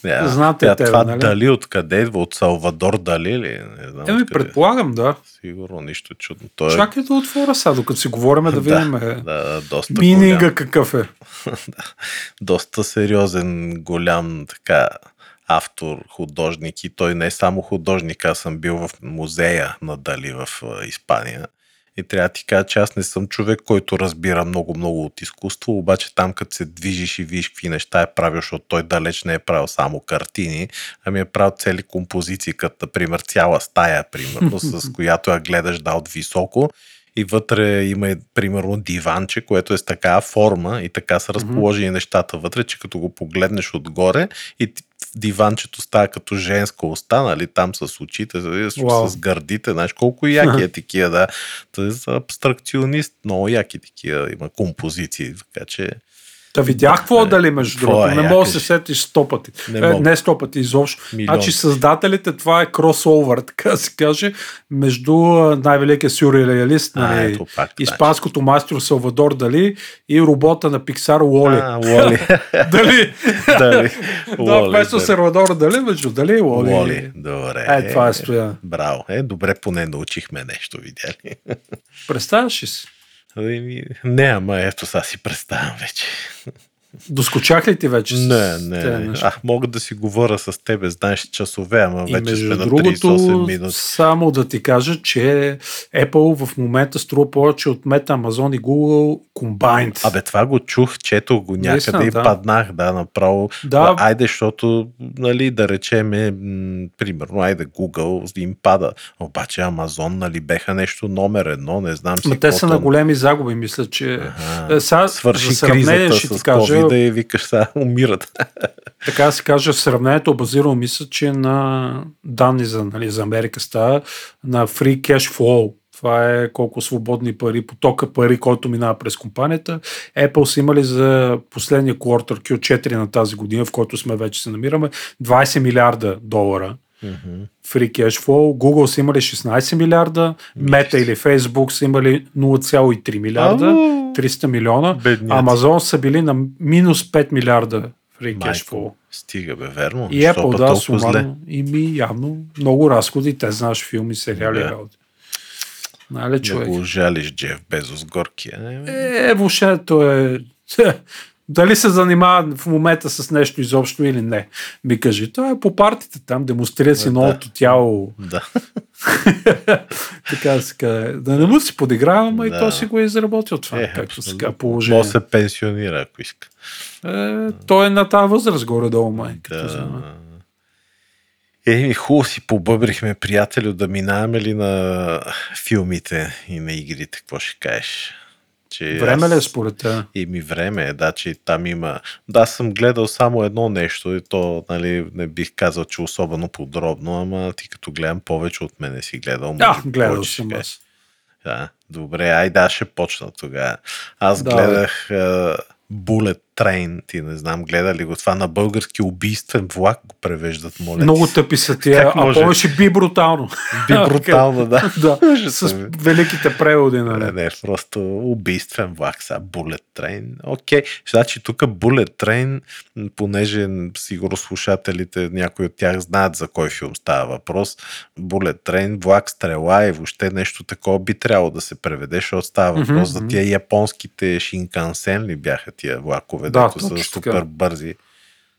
Да. Знаете Тя тебе, това нали? дали откъде идва? От Салвадор Дали ли? Не знам Еми, откъде. предполагам, да. Сигурно, нищо чудно. Той е... Чакай да отворя сега, докато си говорим да видим да, е, да, доста мининга голям, какъв е. доста сериозен, голям така автор, художник и той не е само художник, аз съм бил в музея на Дали в Испания. И трябва да ти кажа, че аз не съм човек, който разбира много-много от изкуство, обаче там като се движиш и видиш какви неща е правил, защото той далеч не е правил само картини, ами е правил цели композиции, като например цяла стая, примерно, с която я гледаш да от високо и вътре има, примерно, диванче, което е с такава форма и така са разположени нещата вътре, че като го погледнеш отгоре и диванчето става като женска уста, нали, там с очите, с, Уау. с гърдите, знаеш колко яки е такива, да. Е абстракционист, много яки такива, има композиции, така че Та видях какво е дали, между другото. е, Не мога да се сетиш сто пъти. Не е, не сто пъти, изобщо. Милион. Значи създателите, това е кросовър, така се каже, между най-великия сюрреалист, нали, ето пак, да. испанското майстор Салвадор Дали и робота на Пиксар Уоли. А, Уоли. Дали? Дали. да, вместо. Салвадор Дали, между Дали и Уоли. Уоли. Добре. Е, това е стоя. Браво. Е, добре, поне научихме нещо, видя ли? Представяш ли си? Ами, Не, ама ето сега си представям вече. Доскочах ли ти вече? Не, не. А, мога да си говоря с тебе, знаеш, часове, ама И вече сме на другото, 38 минути. само да ти кажа, че Apple в момента струва повече от Meta, Amazon и Google combined. Абе, това го чух, чето го някъде Наистина, и да. паднах, да, направо. Да. Айде, защото, нали, да речеме, м, примерно, айде Google им пада. Обаче Amazon, нали, беха нещо номер едно, не знам си Ма те са на големи загуби, мисля, че... Ага. Е, Сега, Свърши за сравнение кризата ще ти кажа, COVID и викаш сега умират. така да се каже, сравнението е базирано, мисля, че на данни за, нали, за Америка става на Free Cash Flow. Това е колко свободни пари, потока пари, който минава през компанията. Apple са имали за последния квартал Q4 на тази година, в който сме вече се намираме, 20 милиарда долара free cash flow. Google са имали 16 милиарда, Meta или Facebook са имали 0,3 милиарда, Ау! 300 милиона. Бедняци. Amazon са били на минус 5 милиарда free cash flow. Стига бе, верно. И Apple, пък да, сумарно. И ми явно много разходи, те знаеш филми, сериали, Да. работи. Нали, Да човек? го жалиш Джеф Безос горкия. Е, Е, въобще, то е... Дали се занимава в момента с нещо изобщо или не? Ми кажи, той е по партите там, демонстрира си Да. новото тяло, Да. така да се каже. Да не му се подигравам, а и Да. то си го е изработил това, Е, както се казва, положение. Може се пенсионира, ако иска. Е, той е на тази възраст горе-долу, май. Като. Да. Еми, хубаво си побъбрихме, приятелю, да минаваме ли на филмите и на игрите, какво ще кажеш? Че Време ли е аз- според те? Еми време е, да, че там има... Да, аз съм гледал само едно нещо и то, нали, не бих казал, че особено подробно, ама ти като гледам повече от мене си гледал. Да, гледал съм аз. Да, добре, ай да, ще почна тогава. Аз Давай. гледах Bullet Train, ти не знам, гледа ли го това на български убийствен влак го превеждат, моля. Много тъпи са тия, а повече би брутално. би брутално, да. да, с великите преводи, Не, нали? не, просто убийствен влак, сега Bullet Train. Окей, значи тук Bullet Train, понеже сигурно слушателите, някои от тях знаят за кой филм става въпрос. Bullet Train, влак, стрела и въобще нещо такова би трябвало да се преведе, защото става въпрос за мгм. тия японските Шинкансен ли бяха тия влакове, Да, дето са супер бързи.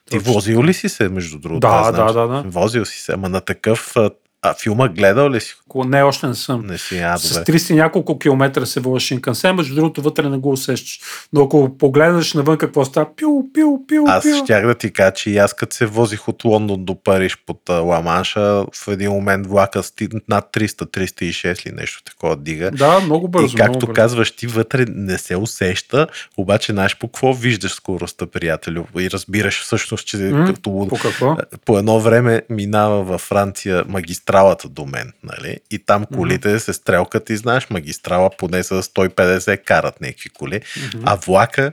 Ти Точно возил ли си се, между другото? Да, да, да, да. Возил си се, ама на такъв... А, филма гледал ли си? Не, още не съм. Не си, а, С добре. 30 и няколко километра се води Шинкансен, между другото вътре не го усещаш. Но ако погледнеш навън какво става, пил, пил, пил, Аз пил. щях да ти кажа, че и аз като се возих от Лондон до Париж под Ламанша, в един момент влака стигна над 300-306 или нещо такова дига. Да, много бързо. и както бързо. казваш, ти вътре не се усеща, обаче знаеш по какво виждаш скоростта, приятелю. И разбираш всъщност, че М, като По какво? по едно време минава във Франция магистралата до мен, нали? И там колите се стрелкат и знаеш, магистрала поне с 150 карат някакви коли, а влака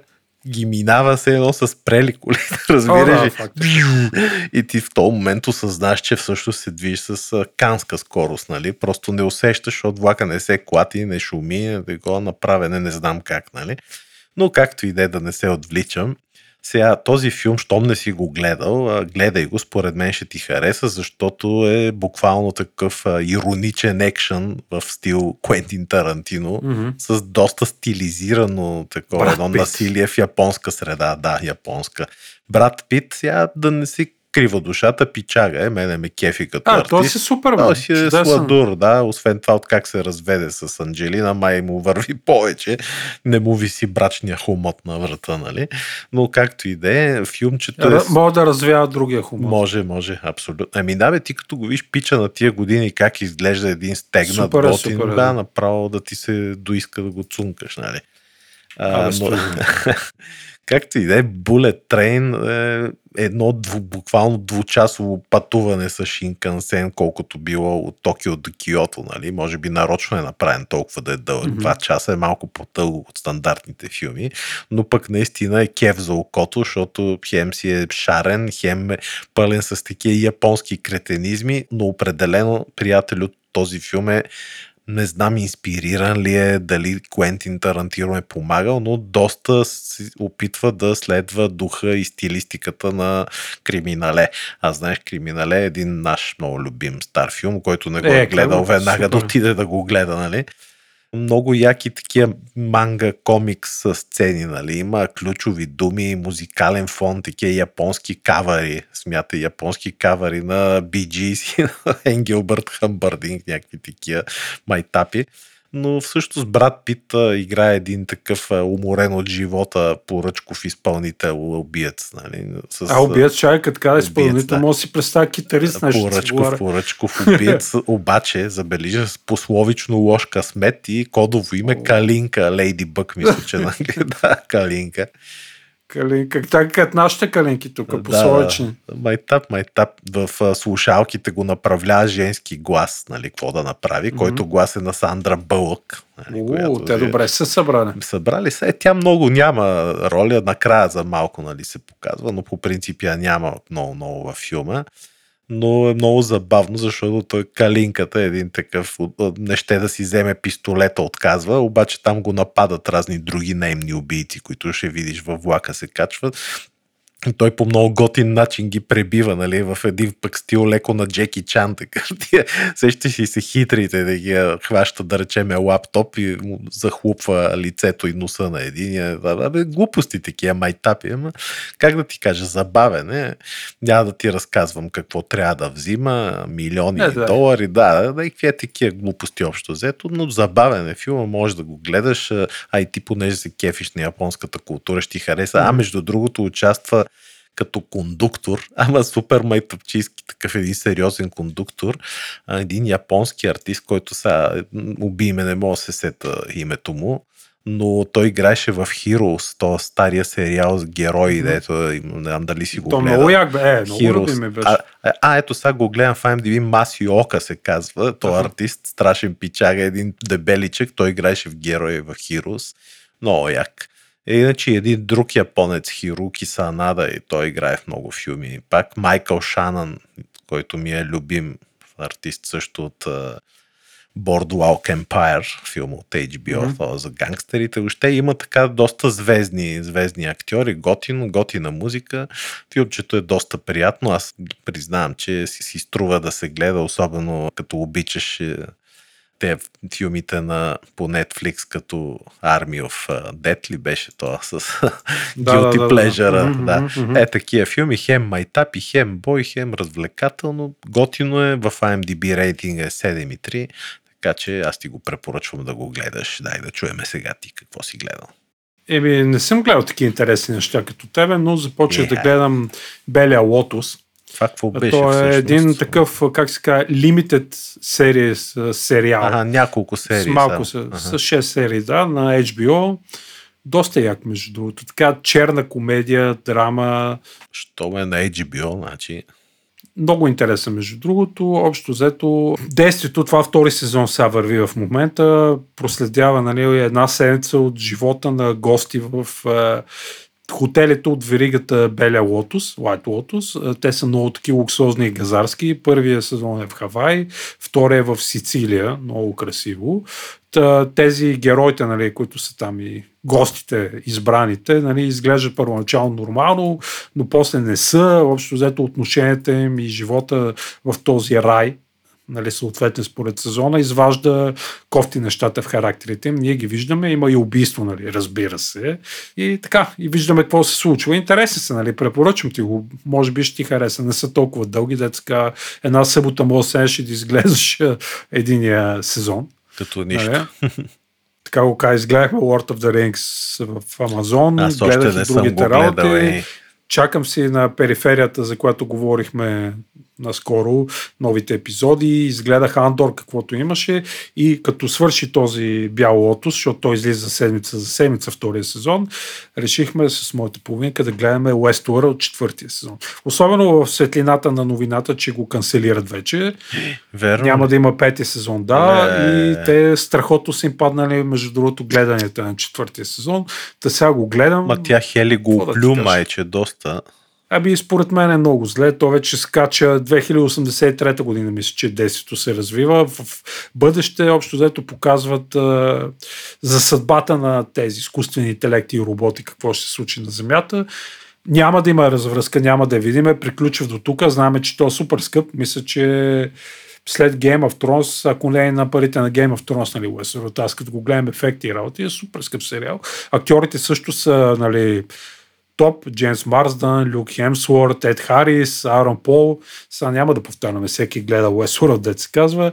ги минава се едно с спрели коли, разбираш ли? да, е. И ти в този момент осъзнаш, че всъщност се движиш с канска скорост, нали? Просто не усещаш, защото влака не се клати, не шуми, не такова направене, не знам как, нали? Но както и да е да не се отвличам, сега този филм, щом не си го гледал, гледай го, според мен ще ти хареса, защото е буквално такъв ироничен екшън в стил Куентин Тарантино, Мгм. с доста стилизирано такова Брат едно Пит. насилие в японска среда. Да, японска. Брат Пит, сега да не си крива душата, пичага е, мене ме кефи като А, артист. той си супер. Той си е Чудесен. сладур, да. Освен това, от как се разведе с Анджелина, май му върви повече. Не му виси брачния хумот на врата, нали? Но както и да е, филмчето е... Мога да развява другия хумор. Може, може, абсолютно. Ами да, бе, ти като го виж пича на тия години, как изглежда един стегнат Супер е, готин, супер е, да, да. направо да ти се доиска да го цункаш, нали? Абе, но, стойно. както и да е, Bullet Train е едно дву, буквално двучасово пътуване с Шинкансен, колкото било от Токио до Киото, нали? Може би нарочно е направен толкова да е дълъг. Мгм. Два часа е малко по-дълго от стандартните филми, но пък наистина е кев за окото, защото хем си е шарен, хем е пълен с такива японски кретенизми, но определено, приятелю, този филм е не знам инспириран ли е, дали Куентин Тарантино е помагал, но доста се опитва да следва духа и стилистиката на Криминале. А знаеш, Криминале е един наш много любим стар филм, който не го е, Е, гледал веднага да супер. отиде да го гледа, нали? Много яки такива манга комикс сцени, нали? Има ключови думи, музикален фон, такива японски кавари. Смята японски кавари на на Енгелбърт Хамбърдинг, някакви такива майтапи. Но всъщност брат Пит играе един такъв уморен от живота поръчков изпълнител, убиец. Нали? С, А убият човек, така убиец, изпълнител, да. може да си представя китарист, нещо поръчков, поръчков убиец, обаче забележа с пословично лош късмет и кодово име Калинка, Лейди Бък, мисля, че на да, Калинка. Калинка, така като нашите калинки тук. Да, майтап, майтап. В а, слушалките го направлява женски глас, нали, какво да направи, Мгм. който глас е на Сандра Бълък. Нали, О, която те ви- добре са събрани. Събрали се. Е, тя много няма роля, накрая за малко нали, се показва, но по принцип я няма много-много във филма. Но е много забавно, защото той Калинката е един такъв, не ще да си вземе пистолета, отказва, обаче там го нападат разни други наемни убийци, които ще видиш във влака се качват. И той по много готин начин ги пребива, нали, в един пък стил леко на Джеки Чан, така. Тия, сещаш си се хитрите да ги хваща, да речеме, лаптоп и му захлупва лицето и носа на единия. Абе, глупости такива, майтапи, ама как да ти кажа, забавен е. Няма да ти разказвам какво трябва да взима, милиони Е, да. долари, да, да, и какви е такива глупости общо взето, но забавен е филма, можеш да го гледаш, а и ти понеже се кефиш на японската култура, ще ти хареса. А между другото участва като кондуктор, ама супер майтъпчийски, такъв един сериозен кондуктор, един японски артист, който сега уби име, не мога да се сета името му, но той играеше в Heroes, то стария сериал с герои, дето не знам дали си го То гледал. много як бе, е, много Heroes. любими беше. А, а, ето сега го гледам в IMDb, Маси Ока се казва, той Аха. артист, страшен пичага, един дебеличък, той играеше в герои в Heroes. Много як. Е, иначе един друг японец, Хируки Санада, и той играе в много филми. Пак Майкъл Шанан, който ми е любим артист също от uh, Boardwalk Empire, филм от HBO mm-hmm. за гангстерите. Въобще има така доста звездни, звездни актьори, готино, готина музика. Филмчето е доста приятно. Аз признавам, че си, си струва да се гледа, особено като обичаш е, те филмите на, по Netflix, като Army of Death ли беше това с Да, Guilty да, да, да. Pleasure. Да. Е, такива филми, хем майтапи, хем бой, хем развлекателно. Готино е, в IMDb рейтинг е 7,3, така че аз ти го препоръчвам да го гледаш. Дай да чуеме сега ти какво си гледал. Еми, не съм гледал такива интересни неща като тебе, но започнах да Е. гледам Белия лотос. Това какво беше То е всъщност? един такъв, как се казва, limited series сериал. Ага, няколко серии. с малко, само. с, Ага. с 6 серии, да, на HBO. Доста як, между другото. Така, черна комедия, драма. Що ме на HBO, значи... Много интересен, между другото. Общо взето, действието, това втори сезон сега върви в момента. Проследява нали, една седмица от живота на гости в е, хотелите от веригата Беля Лотос, White Lotus. Те са много такива луксозни и газарски. Първият сезон е в Хавай, втория е в Сицилия, много красиво. Тези героите, нали, които са там и гостите, избраните, нали, изглеждат първоначално нормално, но после не са. Общо взето отношенията им и живота в този рай, нали, съответно според сезона, изважда кофти нещата в характерите им. Ние ги виждаме, има и убийство, нали, разбира се. И така, и виждаме какво се случва. Интересни са, нали, препоръчвам ти го. Може би ще ти хареса. Не са толкова дълги, деца една събота може да седнеш и да изглеждаш единия сезон. Като нищо. Нали? така го каза, изгледахме Lord of the Rings в Амазон, Аз гледах и другите гледал. работи. Е. Чакам си на периферията, за която говорихме наскоро, новите епизоди, изгледах Андор каквото имаше и като свърши този бял лотос, защото той излиза седмица за седмица втория сезон, решихме с моята половинка да гледаме Westworld четвъртия сезон. Особено в светлината на новината, че го канцелират вече. Верно. Няма да има пети сезон, да. Не. И те страхотно са им паднали, между другото, гледанията на четвъртия сезон. Та сега го гледам. Ма тя Хели го Какво да ти оплю, кажа? майче, доста. Ами, според мен е много зле. То вече скача 2083 година, мисля, че действието се развива. В бъдеще, общо взето, показват а, за съдбата на тези изкуствени интелекти и роботи, какво ще се случи на Земята. Няма да има развръзка, няма да я видиме. Приключва до тук. Знаем, че то е супер скъп. Мисля, че след Game of Thrones, ако не е на парите на Game of Thrones, нали, Westworld, аз като го гледам ефекти и работи, е супер скъп сериал. Актьорите също са, нали, топ, Джеймс Марсдън, Люк Хемсворт, Ед Харис, Арон Пол. Сега няма да повтаряме, всеки гледа Westworld, дет се казва.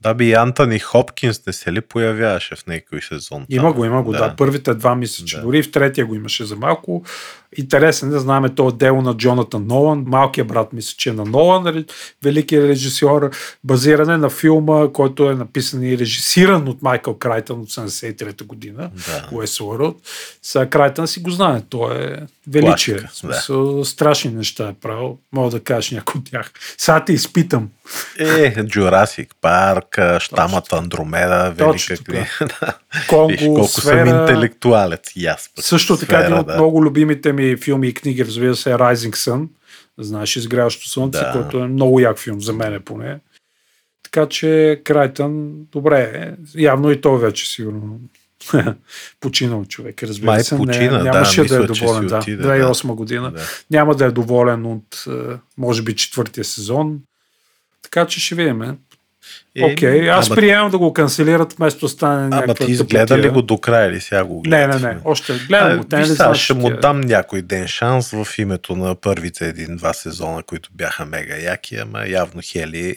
Да би Антони Хопкинс не се ли появяваше в някой сезон? Има там? го, има го, да. да. Първите два мисля, че Да. дори в третия го имаше за малко. Интересен, да знаем, то е дело на Джонатан Нолан. Малкият брат мисля, че е на Нолан, ре- великият режисьор. Базиране на филма, който е написан и режисиран от Майкъл Крайтън от 73-та година. Да. Westworld. Сега Крайтън си го знае. Той е величие. Класика, смисъл, Страшни неща е правил. Мога да кажеш някой от тях. Сега те изпитам. Е, Джурасик Парк, Штамът Андромеда, велика книга. Да. Конго, Виж колко сфера... съм интелектуалец. И аз. Също така Сфера, един от да. много любимите ми филми и книги, разбира се, е Rising Sun. Знаеш, Изгряващо слънце, Да. който е много як филм за мен поне. Така че Крайтън, добре, е. явно и той вече сигурно починал човек, разбира Май се. почина, да, нямаше да, мисля, е доволен, да. отиде, 2008 година. Да. Няма да е доволен от, е, може би, четвъртия сезон. Така че ще видим. Е. Окей, аз ама- приемам да го канцелират, вместо да стане Ама някаква ти изгледа ли го до края или сега го Не, гледаш? не, не. Още гледам го. Не Виж, сега ще му дам някой ден шанс в името на първите един-два сезона, които бяха мега яки, ама явно Хели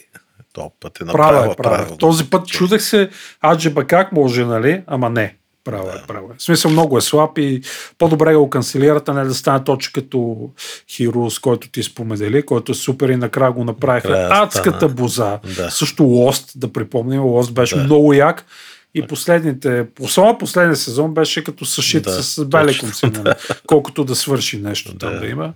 този път е направила Права е, права. Този път чудех се, аджеба как може, нали? Ама не. Права е, права е. В смисъл много е слаб и по-добре го канцелират, а не да стане точно като с който ти спомедели, който е супер и накрая го направиха Накрая адската стана. боза. Да. Също Лост, да припомним, Лост беше Да. много як. И последните, особено последния сезон беше като съшит Да, с белеком си, нали? колкото да свърши нещо там Да. да има.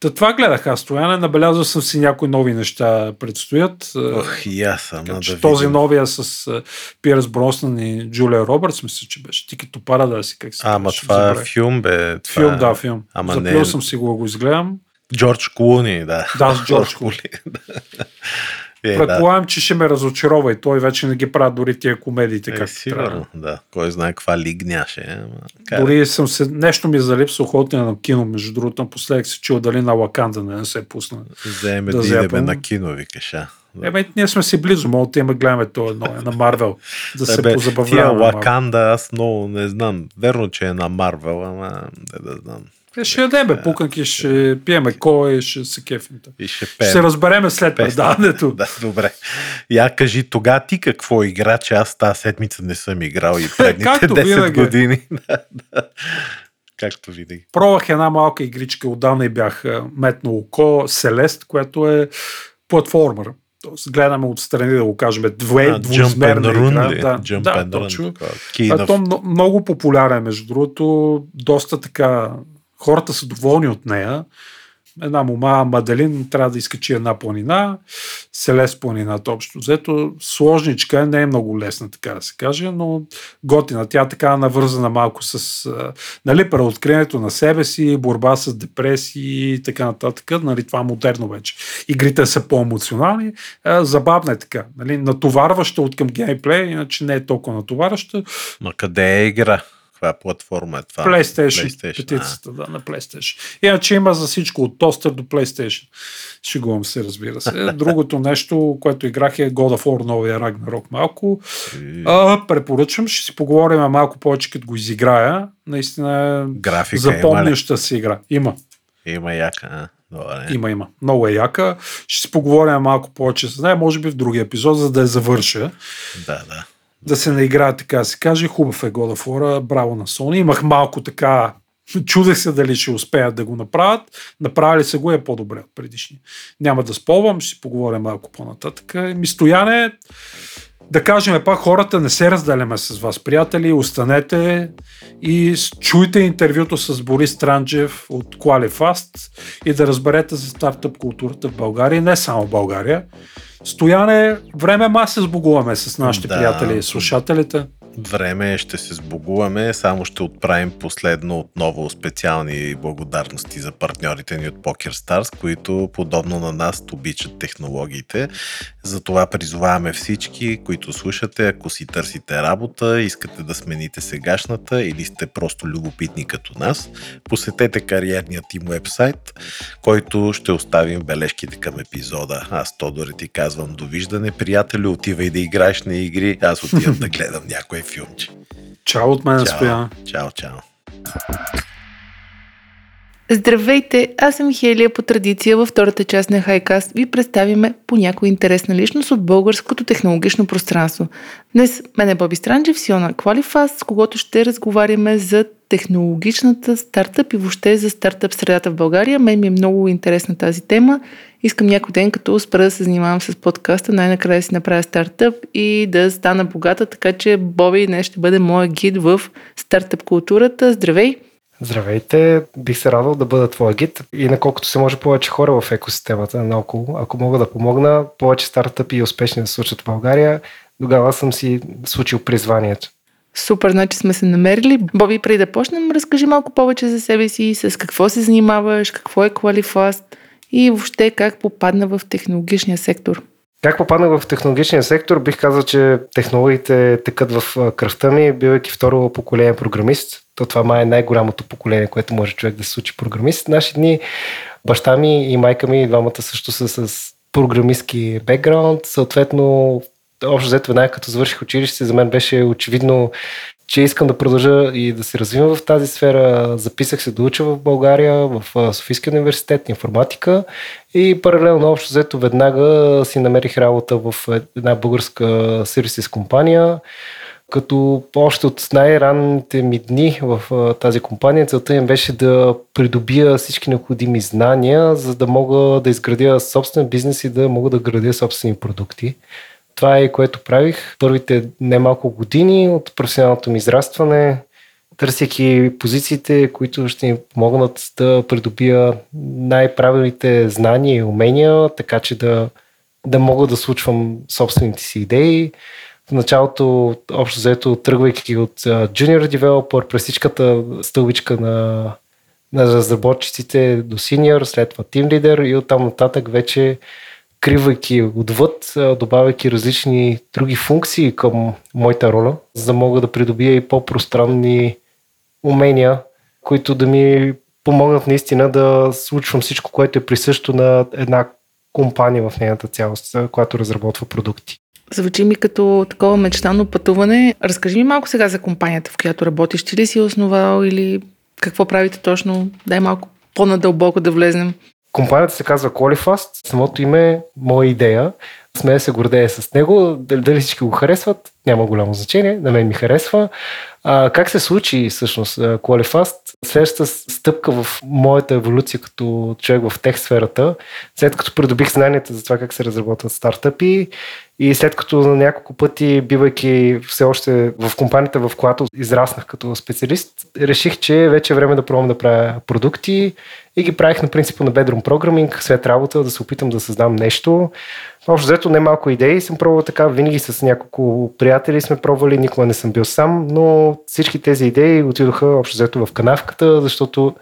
Та това гледах аз, Стояне. Набелязал съм си някои нови неща предстоят. Ох, и аз съм. Така, да този видим. новия с а, Пирс Броснан и Джулия Робъртс, мисля, че беше. Тикето Парадаси, как се А, ама казваше, това е забравих. филм, бе. Това... Филм, да, филм. Ама Ама не Заплил е- съм си го, го изгледам. Джордж Клуни, да. Да, с Джордж Клуни. Е, да. Предполагам, че ще ме разочарова и той вече не ги прави дори тия комедиите, Е, как трябва. сигурно, да. Кой знае каква лигняше. Ама, как? Дори съм се, нещо ми залипса охотния на кино, между другото, напоследък се чул дали на Лаканда не се пусна. Вземе да да, идеме на кино, викаш, а. Да. Ебе, ние сме си близо, мога да гледаме това едно е на Марвел, да се Ебе, Тия позабавляваме. малко. Лаканда, аз много не знам. Верно, че е на Марвел, ама не да знам. Е, ще ядем, бе, пуканки, ще пиеме кой, ще се кефим. И ще Ще пеем. се разбереме след предаването. Да, добре. Я кажи тога ти какво игра, че аз тази седмица не съм играл и предните Както 10 винаги. години. Да, да. Както винаги. Пробвах една малка игричка, отдавна и бях а, метнал око, Селест, което е платформер. Тоест, гледаме отстрани, да го кажем, две, А, двузмерна игра. Ли? Да, Jump да, точно. А, то много популярен, между другото. Доста така. Хората са доволни от нея. Една мома Маделин трябва да изкачи една планина, Селес планината общо взето. Сложничка не е много лесна, така да се каже, но готина. Тя така навързана малко с нали, преоткриването на себе си, борба с депресии и така нататък. Нали, това модерно вече. Игрите са по-емоционални. Забавна е така. Нали, натоварваща от към геймплей, иначе не е толкова натоварваща. Ма къде е игра? Каква платформа е това? PlayStation, PlayStation, петицата, да, на PlayStation. Иначе има за всичко, от тостер до PlayStation. Шегувам се, разбира се. Другото нещо, което играх е God of War, новия Ragnarok малко. А, препоръчвам, ще си поговорим малко повече, като го изиграя. Наистина е Графика запомняща си игра. Има, има яка. А? Добре. има, има. Много е яка. Ще си поговорим малко повече с нея, може би в другия епизод, за да я завърша. Да, да. Да се наиграе, така се каже. Хубав е God of War, браво на Sony. Имах малко така, чудех се дали ще успеят да го направят. Направили се го е по-добре от предишния. Няма да спълвам, ще си поговорим малко по-нататък. Ми стояне, да кажем пак, хората не се разделяме с вас, приятели, останете и чуйте интервюто с Борис Транджев от Qualifast и да разберете за стартъп културата в България, не само в България. Стояне, време ма се сбогуваме с нашите Да. приятели и слушателите. Време ще се сбогуваме, само ще отправим последно отново специални благодарности за партньорите ни от PokerStars, които подобно на нас обичат технологиите. Затова призоваваме всички, които слушате, ако си търсите работа, искате да смените сегашната или сте просто любопитни като нас, посетете кариерният им вебсайт, който ще оставим бележките към епизода. Аз, Тодоре, ти казвам довиждане, приятелю, отивай да играеш на игри, аз отивам да гледам някое филмче. Чао от мен, Чао, Стоян. Здравейте, аз съм Хелия по традиция във втората част на Хайкаст ви представиме по някоя интересна личност от българското технологично пространство. Днес мен е Боби Странджев, Сиона Qualifast, с когото ще разговаряме за технологичната стартъп и въобще за стартъп средата в България. Мен ми е много интересна тази тема. Искам някой ден, като спра да се занимавам с подкаста, най-накрая си направя стартъп и да стана богата, така че Боби днес ще бъде моя гид в стартъп културата. Здравей! Здравейте, бих се радвал да бъда твой гид и наколкото се може повече хора в екосистемата наоколо, ако мога да помогна повече стартъпи и успешни да случат в България, тогава съм си случил призванието. Супер, значи сме се намерили. Боби, преди да почнем, разкажи малко повече за себе си, с какво се занимаваш, какво е Qualifast и въобще как попадна в технологичния сектор. Как попаднах в технологичния сектор, бих казал, че технологиите текат в кръвта ми, бивайки второ поколение програмист. То това май е най-голямото поколение, което може човек да се случи програмист. Наши дни баща ми и майка ми, двамата също са с програмистски бекграунд. Съответно, общо взето веднага като завърших училище, за мен беше очевидно, че искам да продължа и да се развивам в тази сфера. Записах се да уча в България, в Софийския университет, информатика и паралелно общо взето веднага си намерих работа в една българска сервисис компания, като още от най-ранните ми дни в тази компания целта им беше да придобия всички необходими знания, за да мога да изградя собствен бизнес и да мога да градя собствени продукти. Това е което правих първите немалко години от професионалното ми израстване. търсейки позициите, които ще ни помогнат да придобия най-правилните знания и умения, така че да, да мога да случвам собствените си идеи. В началото, общо взето, тръгвайки от Junior Developer през всичката стълбичка на, на разработчиците до Senior, след това Team Leader и оттам нататък вече кривайки отвъд, добавяйки различни други функции към моята роля, за да мога да придобия и по-пространни умения, които да ми помогнат наистина да случвам всичко, което е присъщо на една компания в нейната цялост, която разработва продукти. Звучи ми като такова мечтано пътуване. Разкажи ми малко сега за компанията, в която работиш. Ти ли си основал или какво правите точно? Дай малко по-надълбоко да влезнем. Компанията се казва Qualifast. Самото име е моя идея. Сме да се гордея с него. Дали всички го харесват, няма голямо значение. На мен ми харесва. А, как се случи всъщност Qualifast? Следващата стъпка в моята еволюция като човек в тех сферата, след като придобих знанията за това как се разработват стартъпи и след като на няколко пъти, бивайки все още в компанията, в която израснах като специалист, реших, че вече е време да пробвам да правя продукти и ги правих на принципа на Bedroom Programming, след работа да се опитам да създам нещо. Общо взето не малко идеи съм пробвал така, винаги с няколко приятели сме пробвали, никога не съм бил сам, но всички тези идеи отидоха общо взето в канавката, защото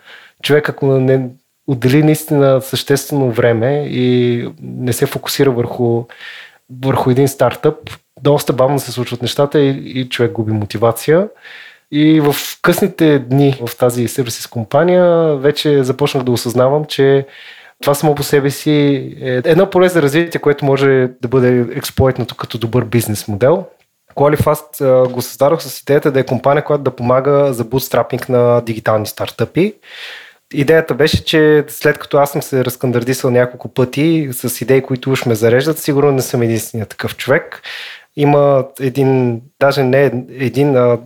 човек ако не отдели наистина съществено време и не се фокусира върху, върху един стартъп, доста бавно се случват нещата и, и човек губи мотивация. И в късните дни в тази сервисис компания вече започнах да осъзнавам, че това само по себе си е едно поле за развитие, което може да бъде експлойтнато като добър бизнес модел. Qualifast го създадох с идеята да е компания, която да помага за бутстрапинг на дигитални стартъпи. Идеята беше, че след като аз съм се разкандардисал няколко пъти с идеи, които уж ме зареждат, сигурно не съм единственият такъв човек. Има един, даже не един, а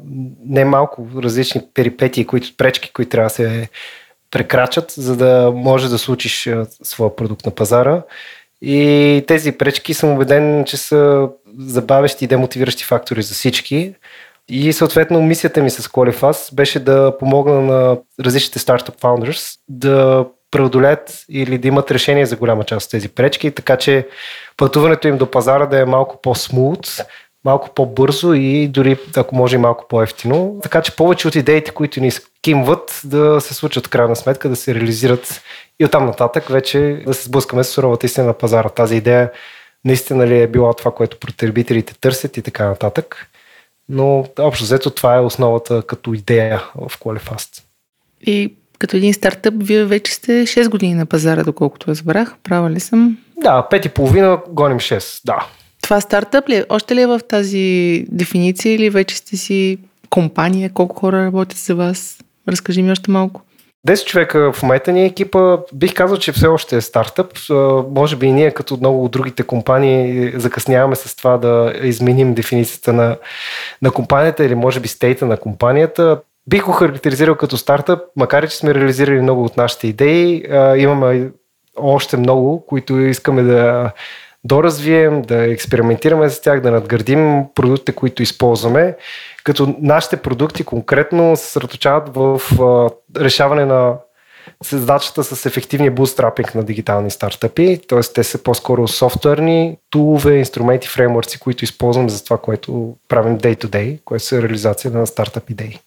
не малко различни перипетии, които, пречки, които трябва да се прекрачат, за да може да случиш своя продукт на пазара. И тези пречки съм убеден, че са забавящи и демотивиращи фактори за всички. И съответно мисията ми с Qualifast беше да помогна на различните стартъп founders да преодолеят или да имат решение за голяма част от тези пречки, така че пътуването им до пазара да е малко по-смут, малко по-бързо и дори, ако може, малко по-ефтино. Така че повече от идеите, които ни скимват, да се случат в крайна сметка, да се реализират и оттам нататък вече да се сблъскаме с суровата истина на пазара. Тази идея наистина ли е била това, което потребителите търсят и така нататък. Но общо взето това е основата като идея в Qualifast. И като един стартъп, вие вече сте 6 години на пазара, доколкото разбрах. Права ли съм? Да, 5 и половина, гоним 6, да. Това стартъп ли? Е? Още ли е в тази дефиниция или вече сте си компания? Колко хора работят за вас? Разкажи ми още малко. 10 човека в момента ни е екипа. Бих казал, че все още е стартъп. Може би и ние, като много от другите компании, закъсняваме с това да изменим дефиницията на, на компанията или може би стейта на компанията. Бих го характеризирал като стартъп, макар и че сме реализирали много от нашите идеи. Имаме още много, които искаме да доразвием, да експериментираме с тях, да надградим продуктите, които използваме, като нашите продукти конкретно се съсредоточават в решаване на задачата с ефективния бутстрапинг на дигитални стартъпи, т.е. те са по-скоро софтуерни тулове, инструменти, фреймворци, които използваме за това, което правим day to day, което са реализация на стартъп идеи.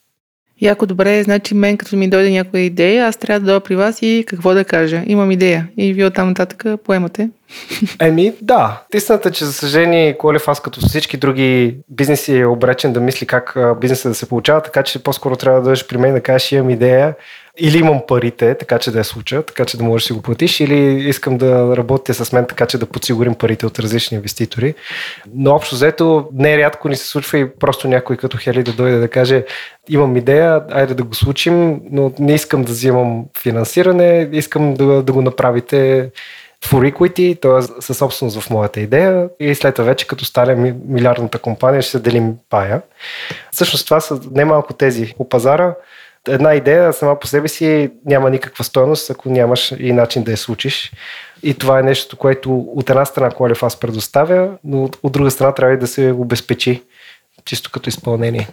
Яко добре, значи мен като ми дойде някоя идея, аз трябва да дойда при вас и какво да кажа. Имам идея. И вие оттам нататък поемате. Еми, да. Истината, че за съжаление Колев като всички други бизнеси е обречен да мисли как бизнеса да се получава, така че по-скоро трябва да дойдеш при мен да кажеш имам идея или имам парите, така че да я случа, така че да можеш да си го платиш, или искам да работите с мен, така че да подсигурим парите от различни инвеститори. Но общо взето, не рядко ни се случва и просто някой като Хели да дойде да каже имам идея, айде да го случим, но не искам да взимам финансиране, искам да, да го направите for equity, т.е. със собственост в моята идея и след това вече като стане милиардната компания ще се делим пая. Всъщност това са немалко тези по пазара една идея сама по себе си няма никаква стоеност, ако нямаш и начин да я случиш. И това е нещо, което от една страна Qualifast предоставя, но от друга страна трябва и да се обезпечи чисто като изпълнение.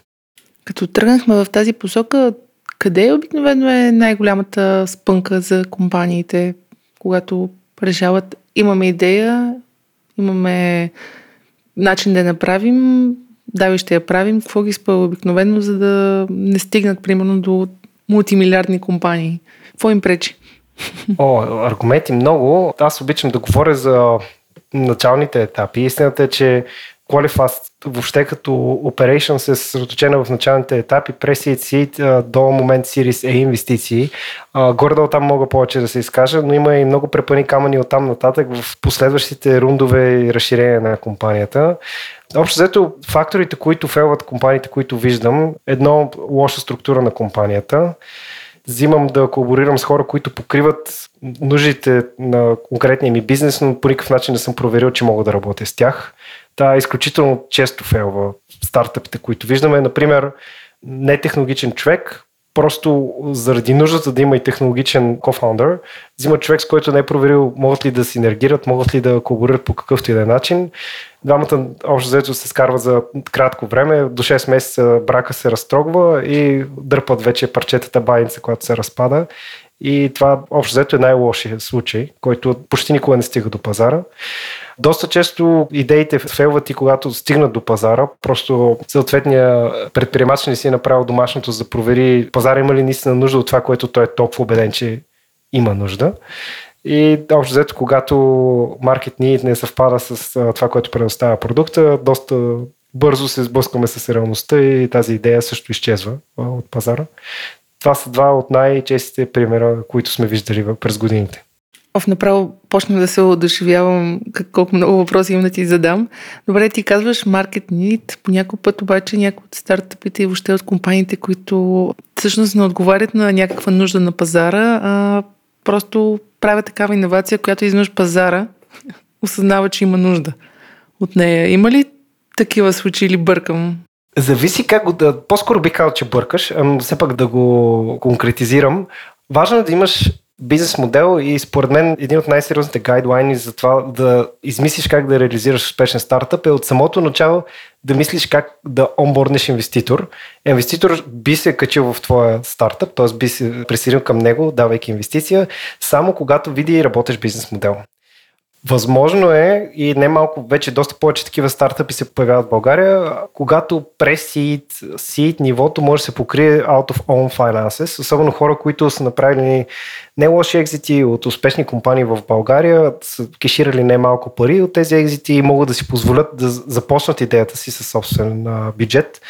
Като тръгнахме в тази посока, къде обикновено е най-голямата спънка за компаниите, когато решават, имаме идея, имаме начин да я направим, да, ще я правим, какво ги спъва обикновено, за да не стигнат, примерно, до мултимилиардни компании? Какво им пречи? О, аргументи много. Аз обичам да говоря за началните етапи. Истината е, че Qualifast въобще като operation се съсредоточена в началните етапи, през Seed до момент Series A инвестиции. Горе-долу там мога повече да се изкажа, но има и много препани камъни от там нататък в последващите рундове и разширение на компанията. Общо взето, факторите, които фелват компаниите, които виждам, едно лоша структура на компанията, взимам да колаборирам с хора, които покриват нуждите на конкретния ми бизнес, но по никакъв начин не съм проверил, че мога да работя с тях. Та изключително често фейлва стартъпите, които виждаме. Например, не технологичен човек, просто заради нуждата да има и технологичен кофаундър, взима човек, с който не е проверил могат ли да синергират, могат ли да колаборират по какъвто и да е начин. Двамата общо взето се скарват за кратко време, до 6 месеца брака се разтрогва и дърпат вече парчетата байница, която се разпада. И това общо взето е най-лошия случай, който почти никога не стига до пазара. Доста често идеите фейлват и когато стигнат до пазара, просто съответния предприемач не си е направил домашното за да провери пазара има ли наистина нужда от това, което той е толкова убеден, че има нужда. И общо взето, когато маркет need не съвпада с това, което предоставя продукта, доста бързо се сблъскваме с реалността и тази идея също изчезва от пазара. Това са два от най-честите примера, които сме виждали през годините. Оф, направо почна да се одушевявам колко много въпроси имам да ти задам. Добре, ти казваш market need, по някой път обаче някои от стартъпите и въобще от компаниите, които всъщност не отговарят на някаква нужда на пазара, а просто правят такава иновация, която изведнъж пазара осъзнава, че има нужда от нея. Има ли такива случаи или бъркам? Зависи как го да... По-скоро бих казал, че бъркаш, все пак да го конкретизирам. Важно е да имаш бизнес модел и според мен един от най-сериозните гайдлайни за това да измислиш как да реализираш успешен стартъп е от самото начало да мислиш как да онборднеш инвеститор. Инвеститор би се качил в твоя стартъп, т.е. би се присъединил към него, давайки инвестиция, само когато види и работеш бизнес модел. Възможно е и немалко вече доста повече такива стартъпи се появяват в България, когато seed, seed нивото може да се покрие out of own finances, особено хора, които са направили не лоши екзити от успешни компании в България, са кеширали немалко пари от тези екзити и могат да си позволят да започнат идеята си със собствен бюджет.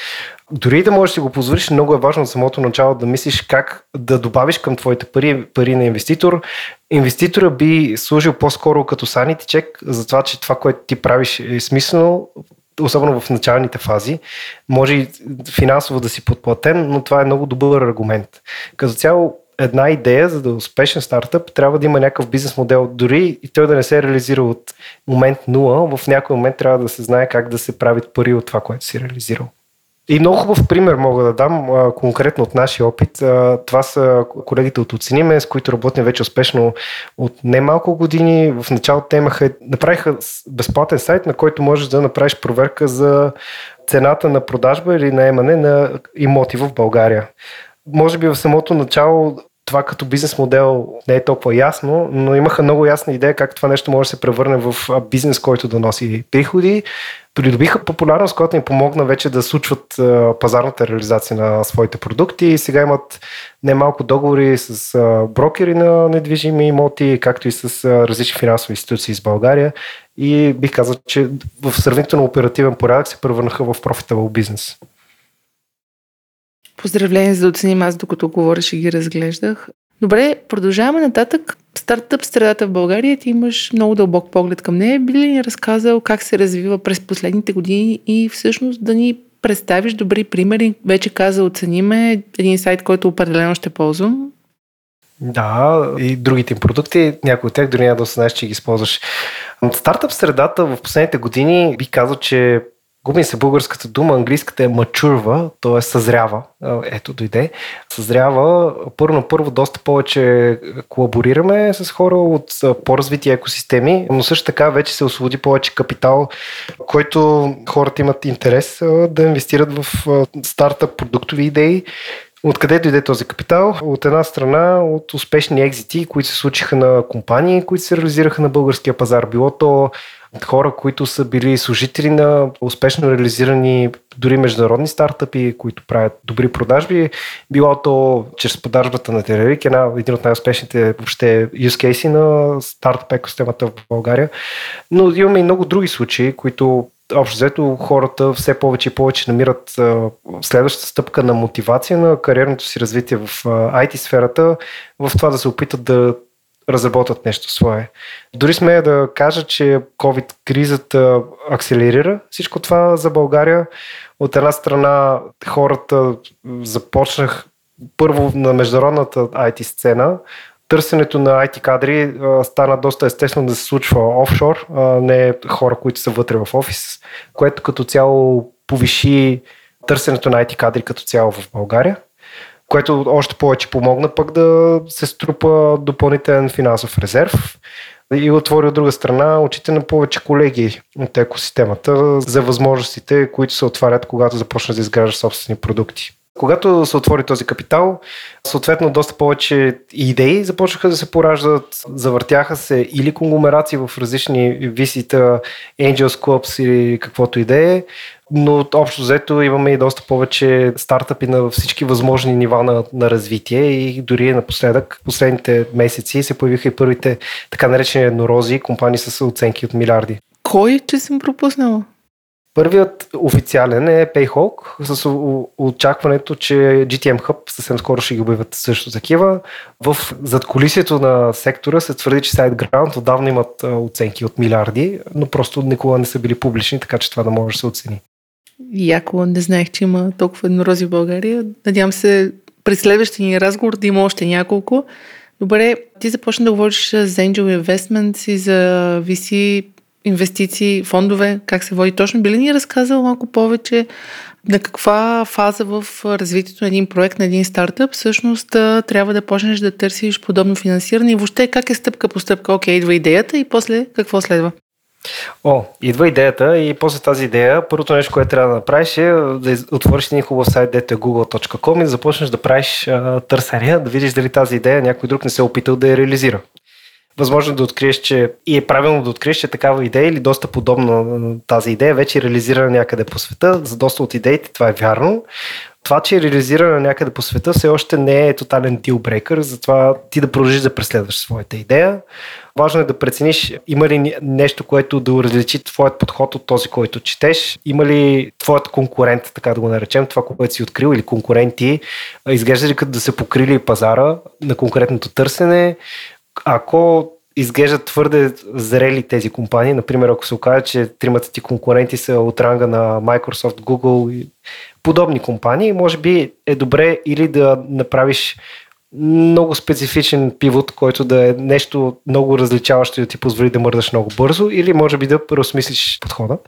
Дори да можеш да си го позволиш, много е важно от самото начало да мислиш как да добавиш към твоите пари, пари на инвеститор. Инвеститора би служил по-скоро като санити чек за това, че това, което ти правиш е смислено, особено в началните фази. Може и финансово да си подплатен, но това е много добър аргумент. Като цяло, една идея, за да е успешен стартъп, трябва да има някакъв бизнес модел. Дори и той да не се е реализира от момент 0, в някой момент трябва да се знае как да се правят пари от това, което си реализирал. И много хубав пример мога да дам а, конкретно от нашия опит. Това са колегите от Оцениме, с които работим вече успешно от немалко години. В началото те имаха, направиха безплатен сайт, на който можеш да направиш проверка за цената на продажба или наемане на имоти в България. Може би в самото начало това като бизнес модел не е толкова ясно, но имаха много ясна идея как това нещо може да се превърне в бизнес, който да носи приходи. Придобиха популярност, която им помогна вече да случват пазарната реализация на своите продукти и сега имат немалко договори с брокери на недвижими имоти, както и с различни финансови институции из България и бих казал, че в сравнително оперативен порядък се превърнаха в профитабъл бизнес. Поздравление за да оценим аз, докато говориш и ги разглеждах. Добре, продължаваме нататък. Стартъп средата в България, ти имаш много дълбок поглед към нея. Би ли ни разказал как се развива през последните години и всъщност да ни представиш добри примери? Вече каза, оцениме един сайт, който определено ще ползвам. Да, и другите им продукти, някои от тях дори няма да осъзнаеш, че ги използваш. Стартъп средата в последните години би казал, че губим се българската дума, английската е мачурва, т.е. съзрява. Ето дойде. Съзрява. Първо първо доста повече колаборираме с хора от по-развити екосистеми, но също така вече се освободи повече капитал, който хората имат интерес да инвестират в стартъп продуктови идеи, Откъде дойде този капитал? От една страна от успешни екзити, които се случиха на компании, които се реализираха на българския пазар. Било то хора, които са били служители на успешно реализирани дори международни стартъпи, които правят добри продажби. Било то чрез продажбата на Терерик, една, един от най-успешните въобще use case на стартъп екосистемата в България. Но имаме и много други случаи, които общо взето хората все повече и повече намират следващата стъпка на мотивация на кариерното си развитие в IT сферата, в това да се опитат да разработват нещо свое. Дори сме да кажа, че COVID-кризата акселерира всичко това за България. От една страна хората започнах първо на международната IT сцена, търсенето на IT кадри стана доста естествено да се случва офшор, а не хора, които са вътре в офис, което като цяло повиши търсенето на IT кадри като цяло в България, което още повече помогна пък да се струпа допълнителен финансов резерв и отвори от друга страна очите на повече колеги от екосистемата за възможностите, които се отварят, когато започнат да изграждат собствени продукти. Когато се отвори този капитал, съответно доста повече идеи започнаха да се пораждат, завъртяха се или конгломерации в различни висита, Angels Clubs или каквото и да е, но общо взето имаме и доста повече стартъпи на всички възможни нива на, на развитие и дори напоследък, последните месеци се появиха и първите така наречени еднорози, компании с оценки от милиарди. Кой, че съм пропуснала? Първият официален е Payhawk с очакването, че GTM Hub съвсем скоро ще ги обявят също такива. В задколисието на сектора се твърди, че SiteGround отдавна имат оценки от милиарди, но просто никога не са били публични, така че това да може да се оцени. Яко не знаех, че има толкова еднорози в България. Надявам се през следващия ни разговор да има още няколко. Добре, ти започна да говориш за Angel Investments и за VC инвестиции, фондове, как се води точно. Би ли ни разказал малко повече на каква фаза в развитието на един проект, на един стартъп, всъщност трябва да почнеш да търсиш подобно финансиране и въобще как е стъпка по стъпка, окей, идва идеята и после какво следва? О, идва идеята и после тази идея, първото нещо, което трябва да направиш е да отвориш един хубав сайт, дето е google.com и да започнеш да правиш а, търсения, да видиш дали тази идея някой друг не се е опитал да я реализира възможно да откриеш, че и е правилно да откриеш, че такава идея или доста подобна на тази идея вече е реализирана някъде по света. За доста от идеите това е вярно. Това, че е реализирана някъде по света, все още не е тотален дилбрейкър, затова ти да продължиш да преследваш своята идея. Важно е да прецениш има ли нещо, което да различи твоят подход от този, който четеш. Има ли твоят конкурент, така да го наречем, това, което си открил или конкуренти, изглежда ли като да се покрили пазара на конкретното търсене, ако изглеждат твърде зрели тези компании, например, ако се окаже, че тримата ти конкуренти са от ранга на Microsoft, Google и подобни компании, може би е добре или да направиш много специфичен пивот, който да е нещо много различаващо и да ти позволи да мърдаш много бързо, или може би да преосмислиш подхода.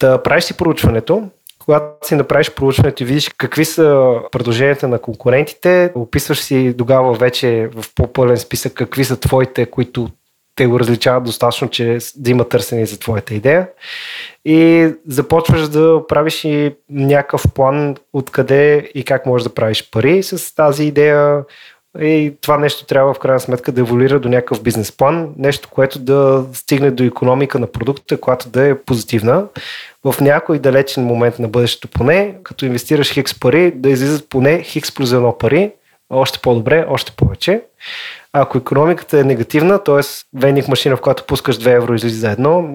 Да правиш си проучването, когато си направиш проучването и видиш какви са предложенията на конкурентите, описваш си тогава вече в по-пълен списък какви са твоите, които те го различават достатъчно, че да има търсене за твоята идея. И започваш да правиш и някакъв план откъде и как можеш да правиш пари с тази идея. И това нещо трябва в крайна сметка да еволюира до някакъв бизнес план, нещо, което да стигне до економика на продукта, която да е позитивна в някой далечен момент на бъдещето поне, като инвестираш хикс пари, да излизат поне хикс плюс едно пари, още по-добре, още повече. Ако економиката е негативна, т.е. веник машина, в която пускаш 2 евро излиза за едно,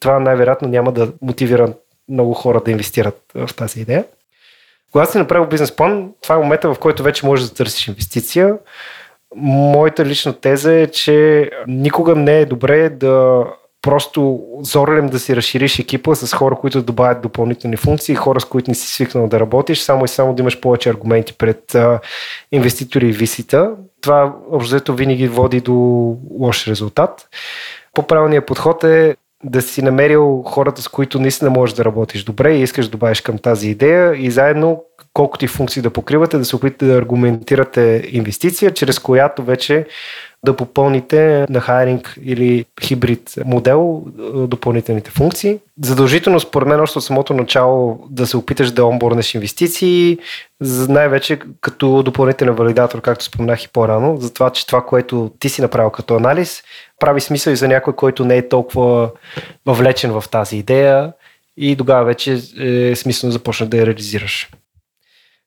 това най-вероятно няма да мотивира много хора да инвестират в тази идея. Когато си направил бизнес план, това е момента, в който вече можеш да търсиш инвестиция. Моята лична теза е, че никога не е добре да просто зорлем да си разшириш екипа с хора, които добавят допълнителни функции, хора с които не си свикнал да работиш, само и само да имаш повече аргументи пред инвеститори и висита. Това общо винаги води до лош резултат. По-правилният подход е да си намерил хората, с които наистина можеш да работиш добре и искаш да добавиш към тази идея и заедно колкото и функции да покривате, да се опитате да аргументирате инвестиция, чрез която вече да попълните на хайринг или хибрид модел допълнителните функции. Задължително, според мен, още от самото начало да се опиташ да онборнеш инвестиции, най-вече като допълнителен валидатор, както споменах и по-рано, за това, че това, което ти си направил като анализ, прави смисъл и за някой, който не е толкова въвлечен в тази идея и тогава вече е смислено да започнеш да я реализираш.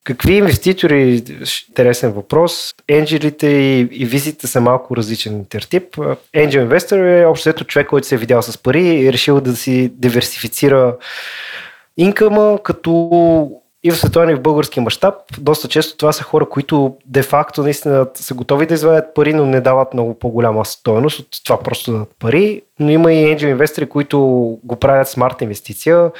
Какви инвеститори, интересен въпрос, енджелите и, и визите са малко различен интертип. Angel Investor е общо човек, който се е видял с пари и е решил да си диверсифицира инкъма, като и в световен и в български мащаб. Доста често това са хора, които де-факто наистина са готови да извадят пари, но не дават много по-голяма стоеност от това просто да дадат пари. Но има и angel инвестори, които го правят смарт инвестиция,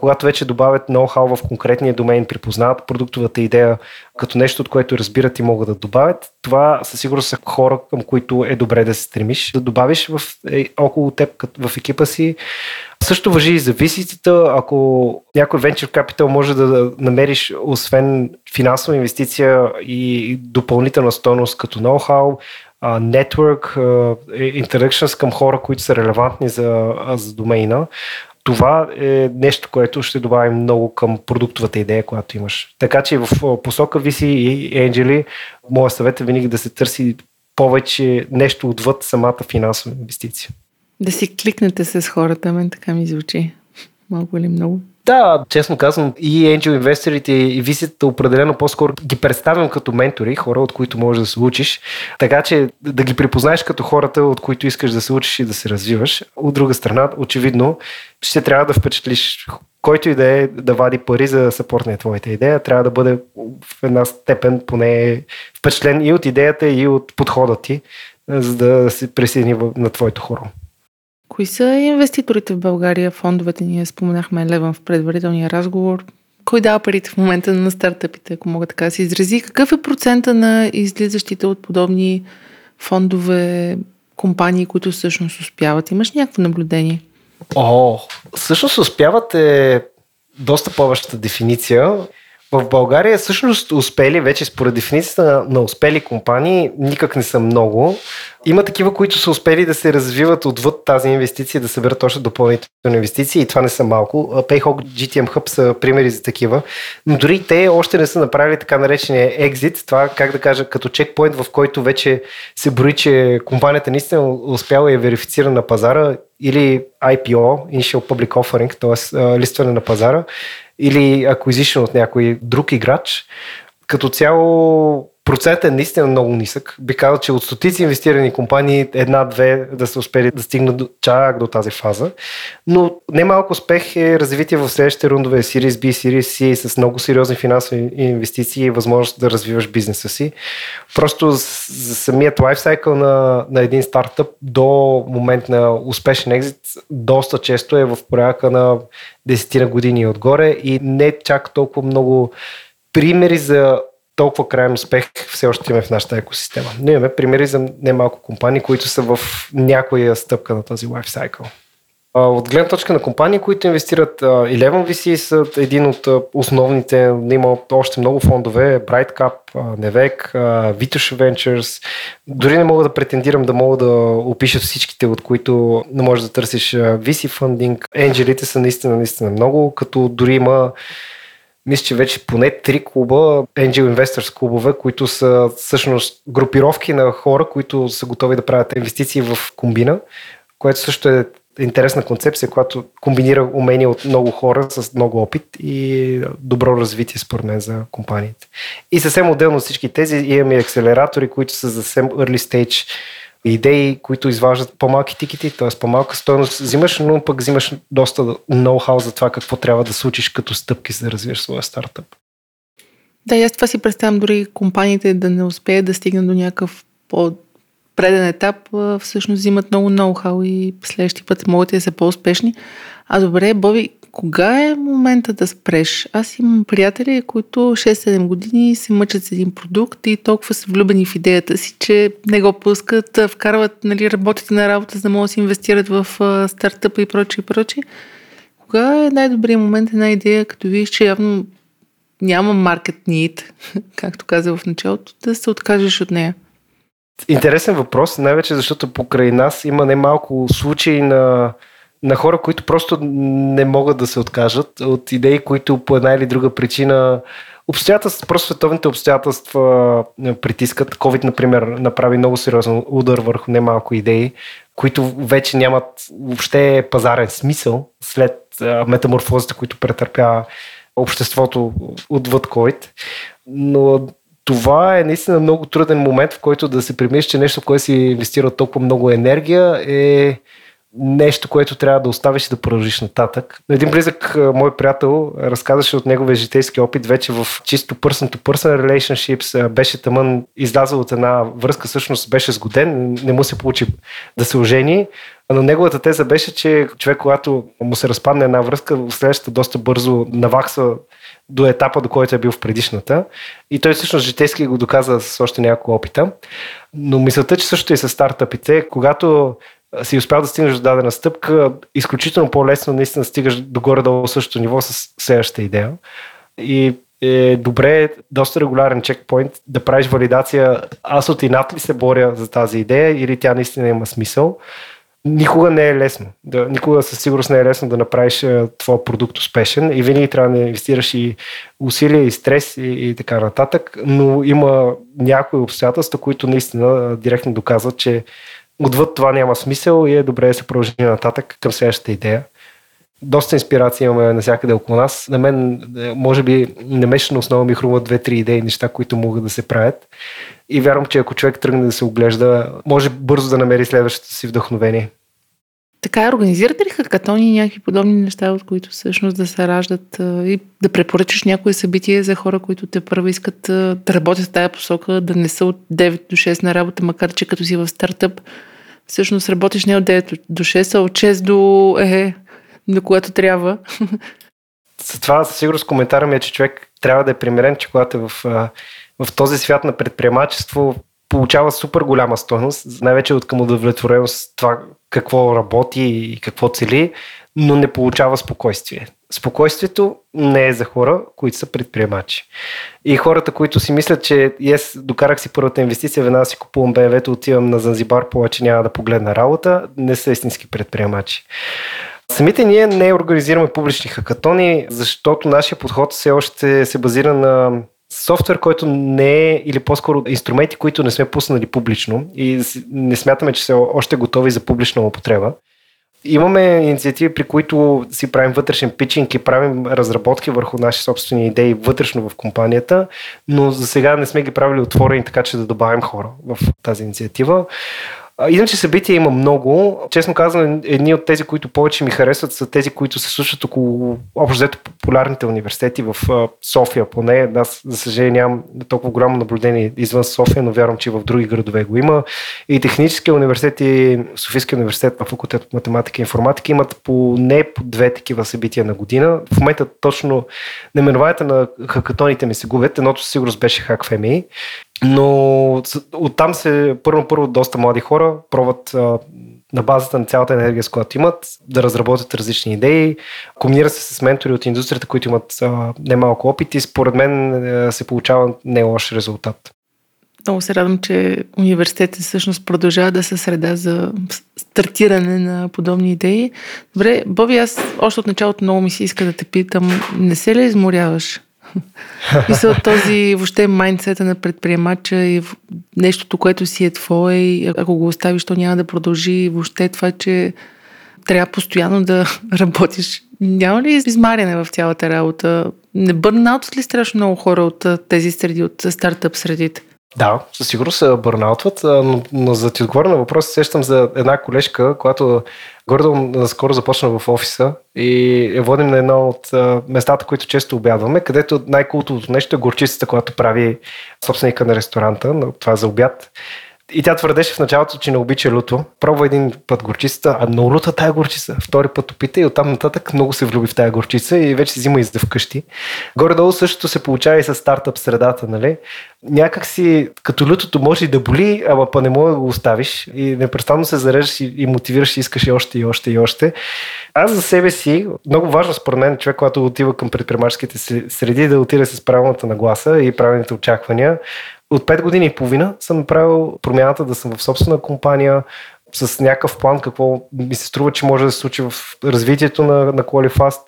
когато вече добавят ноу-хау в конкретния домен, припознават продуктовата идея като нещо, от което разбират и могат да добавят. Това със сигурност са хора, към които е добре да се стремиш, да добавиш в, е, около теб, в екипа си. Също въжи и за висицата. Ако някой venture capital може да намериш, освен финансова инвестиция и допълнителна стойност като ноу-хау, network, interactions към хора, които са релевантни за, за домейна, това е нещо, което ще добавим много към продуктовата идея, която имаш. Така че в посока VC и Angeli, моя съвет е винаги да се търси повече нещо отвъд самата финансова инвестиция. Да си кликнете с хората, мен така ми звучи. Малко или много? Да, честно казвам, и Angel инвесторите и висите определено по-скоро ги представям като ментори, хора, от които можеш да се учиш. Така че да ги припознаеш като хората, от които искаш да се учиш и да се развиваш. От друга страна, очевидно, ще трябва да впечатлиш който и да е да вади пари за да съпортне твоята идея, трябва да бъде в една степен поне впечатлен и от идеята, и от подхода ти, за да се присъедини на твоето хоро. Кои са инвеститорите в България? Фондовете ние споменахме Леван в предварителния разговор. Кой дава парите в момента на стартъпите, ако мога така да се изрази? Какъв е процента на излизащите от подобни фондове, компании, които всъщност успяват? Имаш някакво наблюдение? О, всъщност успяват е доста повечата дефиниция. В България всъщност успели, вече според дефиницията на, на успели компании, никак не са много. Има такива, които са успели да се развиват отвъд тази инвестиция, да съберат още допълнителни инвестиции и това не са малко. Payhawk, GTM Hub са примери за такива, но дори те още не са направили така наречения exit, това как да кажа, като чекпоинт, в който вече се брои, че компанията наистина успяла и е верифицирана на пазара или IPO, Initial Public Offering, т.е. листване на пазара, или acquisition от някой друг играч, като цяло процентът е наистина много нисък. Би казал, че от стотици инвестирани компании една-две да са успели да стигнат до, чак до тази фаза. Но немалко успех е развитие в следващите рундове Series B, Series C с много сериозни финансови инвестиции и възможност да развиваш бизнеса си. Просто за самият лайфсайкъл на, на един стартъп до момент на успешен екзит доста често е в порядъка на десетина години отгоре и не чак толкова много примери за толкова крайен успех все още имаме в нашата екосистема. Но имаме примери за немалко компании, които са в някоя стъпка на този лайфсайкъл. От гледна точка на компании, които инвестират, Eleven VC са един от основните, има още много фондове, BrightCap, Nevec, Vitush Ventures. Дори не мога да претендирам да мога да опиша всичките, от които не можеш да търсиш VC фандинг. Енджелите са наистина, наистина много, като дори има мисля, че вече поне три клуба, Angel Investors клубове, които са всъщност групировки на хора, които са готови да правят инвестиции в комбина, което също е интересна концепция, която комбинира умения от много хора с много опит и добро развитие според мен за компаниите. И съвсем отделно от всички тези имаме акселератори, които са съвсем early stage идеи, които изваждат по-малки тикети, т.е. по-малка стоеност взимаш, но пък взимаш доста ноу-хау за това какво трябва да случиш като стъпки, за да развиеш своя стартъп. Да, аз това си представям дори компаниите да не успеят да стигнат до някакъв по-преден етап, всъщност взимат много ноу-хау и следващия път могат да са по-успешни. А добре, Боби, Кога е момента да спреш? Аз имам приятели, които 6-7 години се мъчат с един продукт и толкова са влюбени в идеята си, че не го пускат, вкарват, нали, работят на работа, за да могат да се инвестират в стартъпа и прочее и прочее. Кога е най-добрият момент една идея, като видиш, че явно няма market need, както каза в началото, да се откажеш от нея? Интересен въпрос, най-вече защото покрай нас има немалко случаи на на хора, които просто не могат да се откажат от идеи, които по една или друга причина обстоятелства, просто световните обстоятелства притискат. COVID, например, направи много сериозен удар върху немалко идеи, които вече нямат въобще пазарен смисъл след метаморфозите, които претърпя обществото отвъд COVID. Но това е наистина много труден момент, в който да се примиш, че нещо, което си инвестира толкова много енергия е нещо, което трябва да оставиш и да продължиш нататък. Един близък мой приятел разказваше от неговия житейски опит вече в чисто person to person relationships. Беше тъмън, излязъл от една връзка, всъщност беше сгоден, не му се получи да се ожени. Но неговата теза беше, че човек, когато му се разпадне една връзка, следващата доста бързо наваксва до етапа, до който е бил в предишната. И той всъщност житейски го доказа с още няколко опита. Но мисълта, че също и с стартъпите, когато си успял да стигнеш до дадена стъпка, изключително по-лесно наистина стигаш до горе-долу същото ниво с следващата идея. И е добре, доста регулярен чекпоинт да правиш валидация. Аз от инат ли се боря за тази идея или тя наистина има смисъл. Никога не е лесно. Да, никога със сигурност не е лесно да направиш е, твоя продукт успешен и винаги трябва да инвестираш и усилия, и стрес и, и така нататък, но има някои обстоятелства, които наистина директно доказват, че отвъд това няма смисъл и е добре да се продължи нататък към следващата идея. Доста инспирация имаме навсякъде около нас. На мен, е, може би, на месечна основа ми хрумват две-три идеи, неща, които могат да се правят. И вярвам, че ако човек тръгне да се оглежда, може бързо да намери следващото си вдъхновение. Така, организирате ли хакатони и някакви подобни неща, от които всъщност да се раждат и да препоръчаш някое събитие за хора, които те първо искат да работят в тая посока, да не са от 9 до 6 на работа, макар че като си в стартъп, всъщност работиш не от 9 до 6, а от 6 до е, до което трябва. За това със сигурност коментара ми е, че човек трябва да е примерен, че когато е в, в този свят на предприемачество получава супер голяма стойност, най-вече от към удовлетвореност това какво работи и какво цели, но не получава спокойствие. Спокойствието не е за хора, които са предприемачи. И хората, които си мислят, че yes, докарах си първата инвестиция, веднага си купувам БМВ-то, отивам на Занзибар, повече няма да погледна работа, не са истински предприемачи. Самите ние не организираме публични хакатони, защото нашия подход все още се базира на софтуер, който не е, или по-скоро инструменти, които не сме пуснали публично и не смятаме, че са още готови за публична употреба. Имаме инициативи, при които си правим вътрешен питчинг и правим разработки върху наши собствени идеи вътрешно в компанията, но за сега не сме ги правили отворени, така че да добавим хора в тази инициатива. Иначе събития има много. Честно казвам, едни от тези, които повече ми харесват, са тези, които се случват около общо популярните университети в София. Поне аз, за съжаление, нямам толкова голямо наблюдение извън София, но вярвам, че в други градове го има. И техническия университет и Софийския университет на факултет по математика и информатика имат по не по две такива събития на година. В момента точно наименованията на хакатоните ми се губят. Едното със сигурност беше HackFMI. Но оттам се първо-първо доста млади хора пробват на базата на цялата енергия, с която имат, да разработят различни идеи. Комбинира се с ментори от индустрията, които имат а, немалко опит и според мен се получава не лош резултат. Много се радвам, че университетът всъщност продължава да се среда за стартиране на подобни идеи. Добре, Боби, аз още от началото много ми се иска да те питам, не се ли изморяваш? Мисля, този въобще майндсета на предприемача и нещото, което си е твое, ако го оставиш, то няма да продължи. Въобще това, че трябва постоянно да работиш. Няма ли измаряне в цялата работа? Не бърнаут ли страшно много хора от тези среди, от стартъп средите? Да, със сигурност се бърнаутват, но, но за да ти отговоря на въпрос, сещам за една колежка, която гордо скоро започна в офиса и я водим на едно от местата, които често обядваме, където най-култовото нещо е горчицата, която прави собственика на ресторанта, това е за обяд. И тя твърдеше в началото, че не обича люто. Пробва един път горчицата, а много люта тая горчица. Втори път опита и оттам нататък много се влюби в тая горчица и вече си взима и за вкъщи. Горе-долу същото се получава и с стартъп средата, нали? Някак си, като лютото може и да боли, ама па не мога да го оставиш и непрестанно се зареждаш и, и мотивираш и искаш и още и още и още. Аз за себе си, много важно според мен, човек, когато отива към предприемаческите среди, да отиде с правилната нагласа и правилните очаквания. От 5 години и половина съм направил промяната да съм в собствена компания, с някакъв план, какво ми се струва, че може да се случи в развитието на, на Qualifast.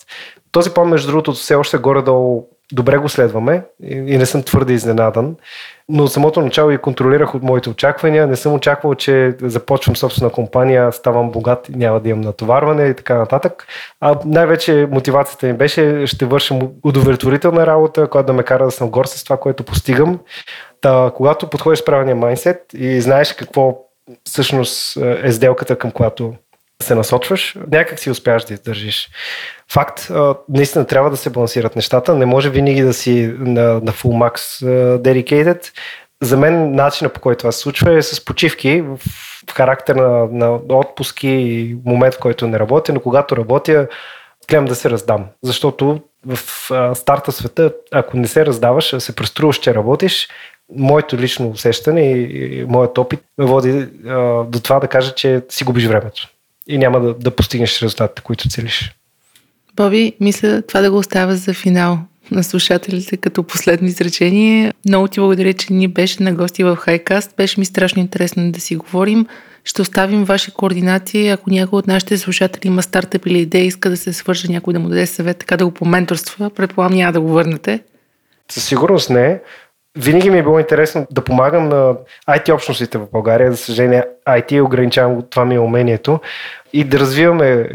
Този план, между другото, все още горе-долу добре го следваме и, не съм твърде изненадан. Но от самото начало и контролирах от моите очаквания. Не съм очаквал, че започвам собствена компания, ставам богат и няма да имам натоварване и така нататък. А най-вече мотивацията ми беше, ще вършим удовлетворителна работа, която да ме кара да съм гор с това, което постигам. Та, когато подходиш с правилния майндсет и знаеш какво всъщност е сделката, към която се насочваш, някак си успяваш да издържиш. Факт, наистина трябва да се балансират нещата. Не може винаги да си на, на full max dedicated. За мен начинът по който това се случва е с почивки в, характер на, на отпуски и момент, в който не работя, но когато работя, гледам да се раздам. Защото в старта света, ако не се раздаваш, а се преструваш, че работиш, моето лично усещане и, и моят опит ме води а, до това да кажа, че си губиш времето и няма да, да постигнеш резултатите, които целиш. Боби, мисля това да го оставя за финал на слушателите като последно изречение. Много ти благодаря, че ни беше на гости в Хайкаст. Беше ми страшно интересно да си говорим. Ще оставим ваши координати. Ако някой от нашите слушатели има стартъп или идея, иска да се свърже някой да му даде съвет, така да го поменторства, предполагам няма да го върнете. Със сигурност не. Винаги ми е било интересно да помагам на IT общностите в България. За съжаление, IT ограничавам, това ми е умението. И да развиваме е,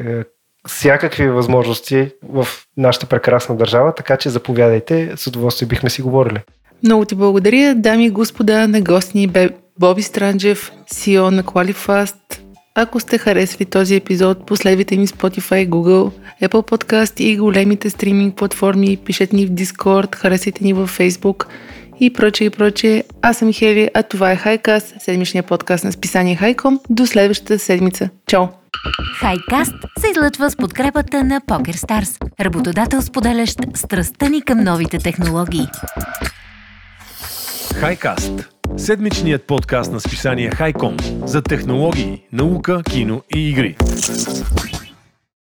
всякакви възможности в нашата прекрасна държава, така че заповядайте, с удоволствие бихме си говорили. Много ти благодаря, дами и господа, на гостни бе Боби Странджев, CEO на Qualifast. Ако сте харесали този епизод, последвайте ни Spotify, Google, Apple Podcast и големите стриминг платформи, пишете ни в Discord, харесайте ни във Facebook – и прочее и прочее. Аз съм Хели, а това е Хайкаст, седмичния подкаст на списание Хайком. До следващата седмица. Чао! Хайкаст се излъчва с подкрепата на PokerStars, работодател споделящ страстта ни към новите технологии. Хайкаст седмичният подкаст на списание Хайком за технологии, наука, кино и игри.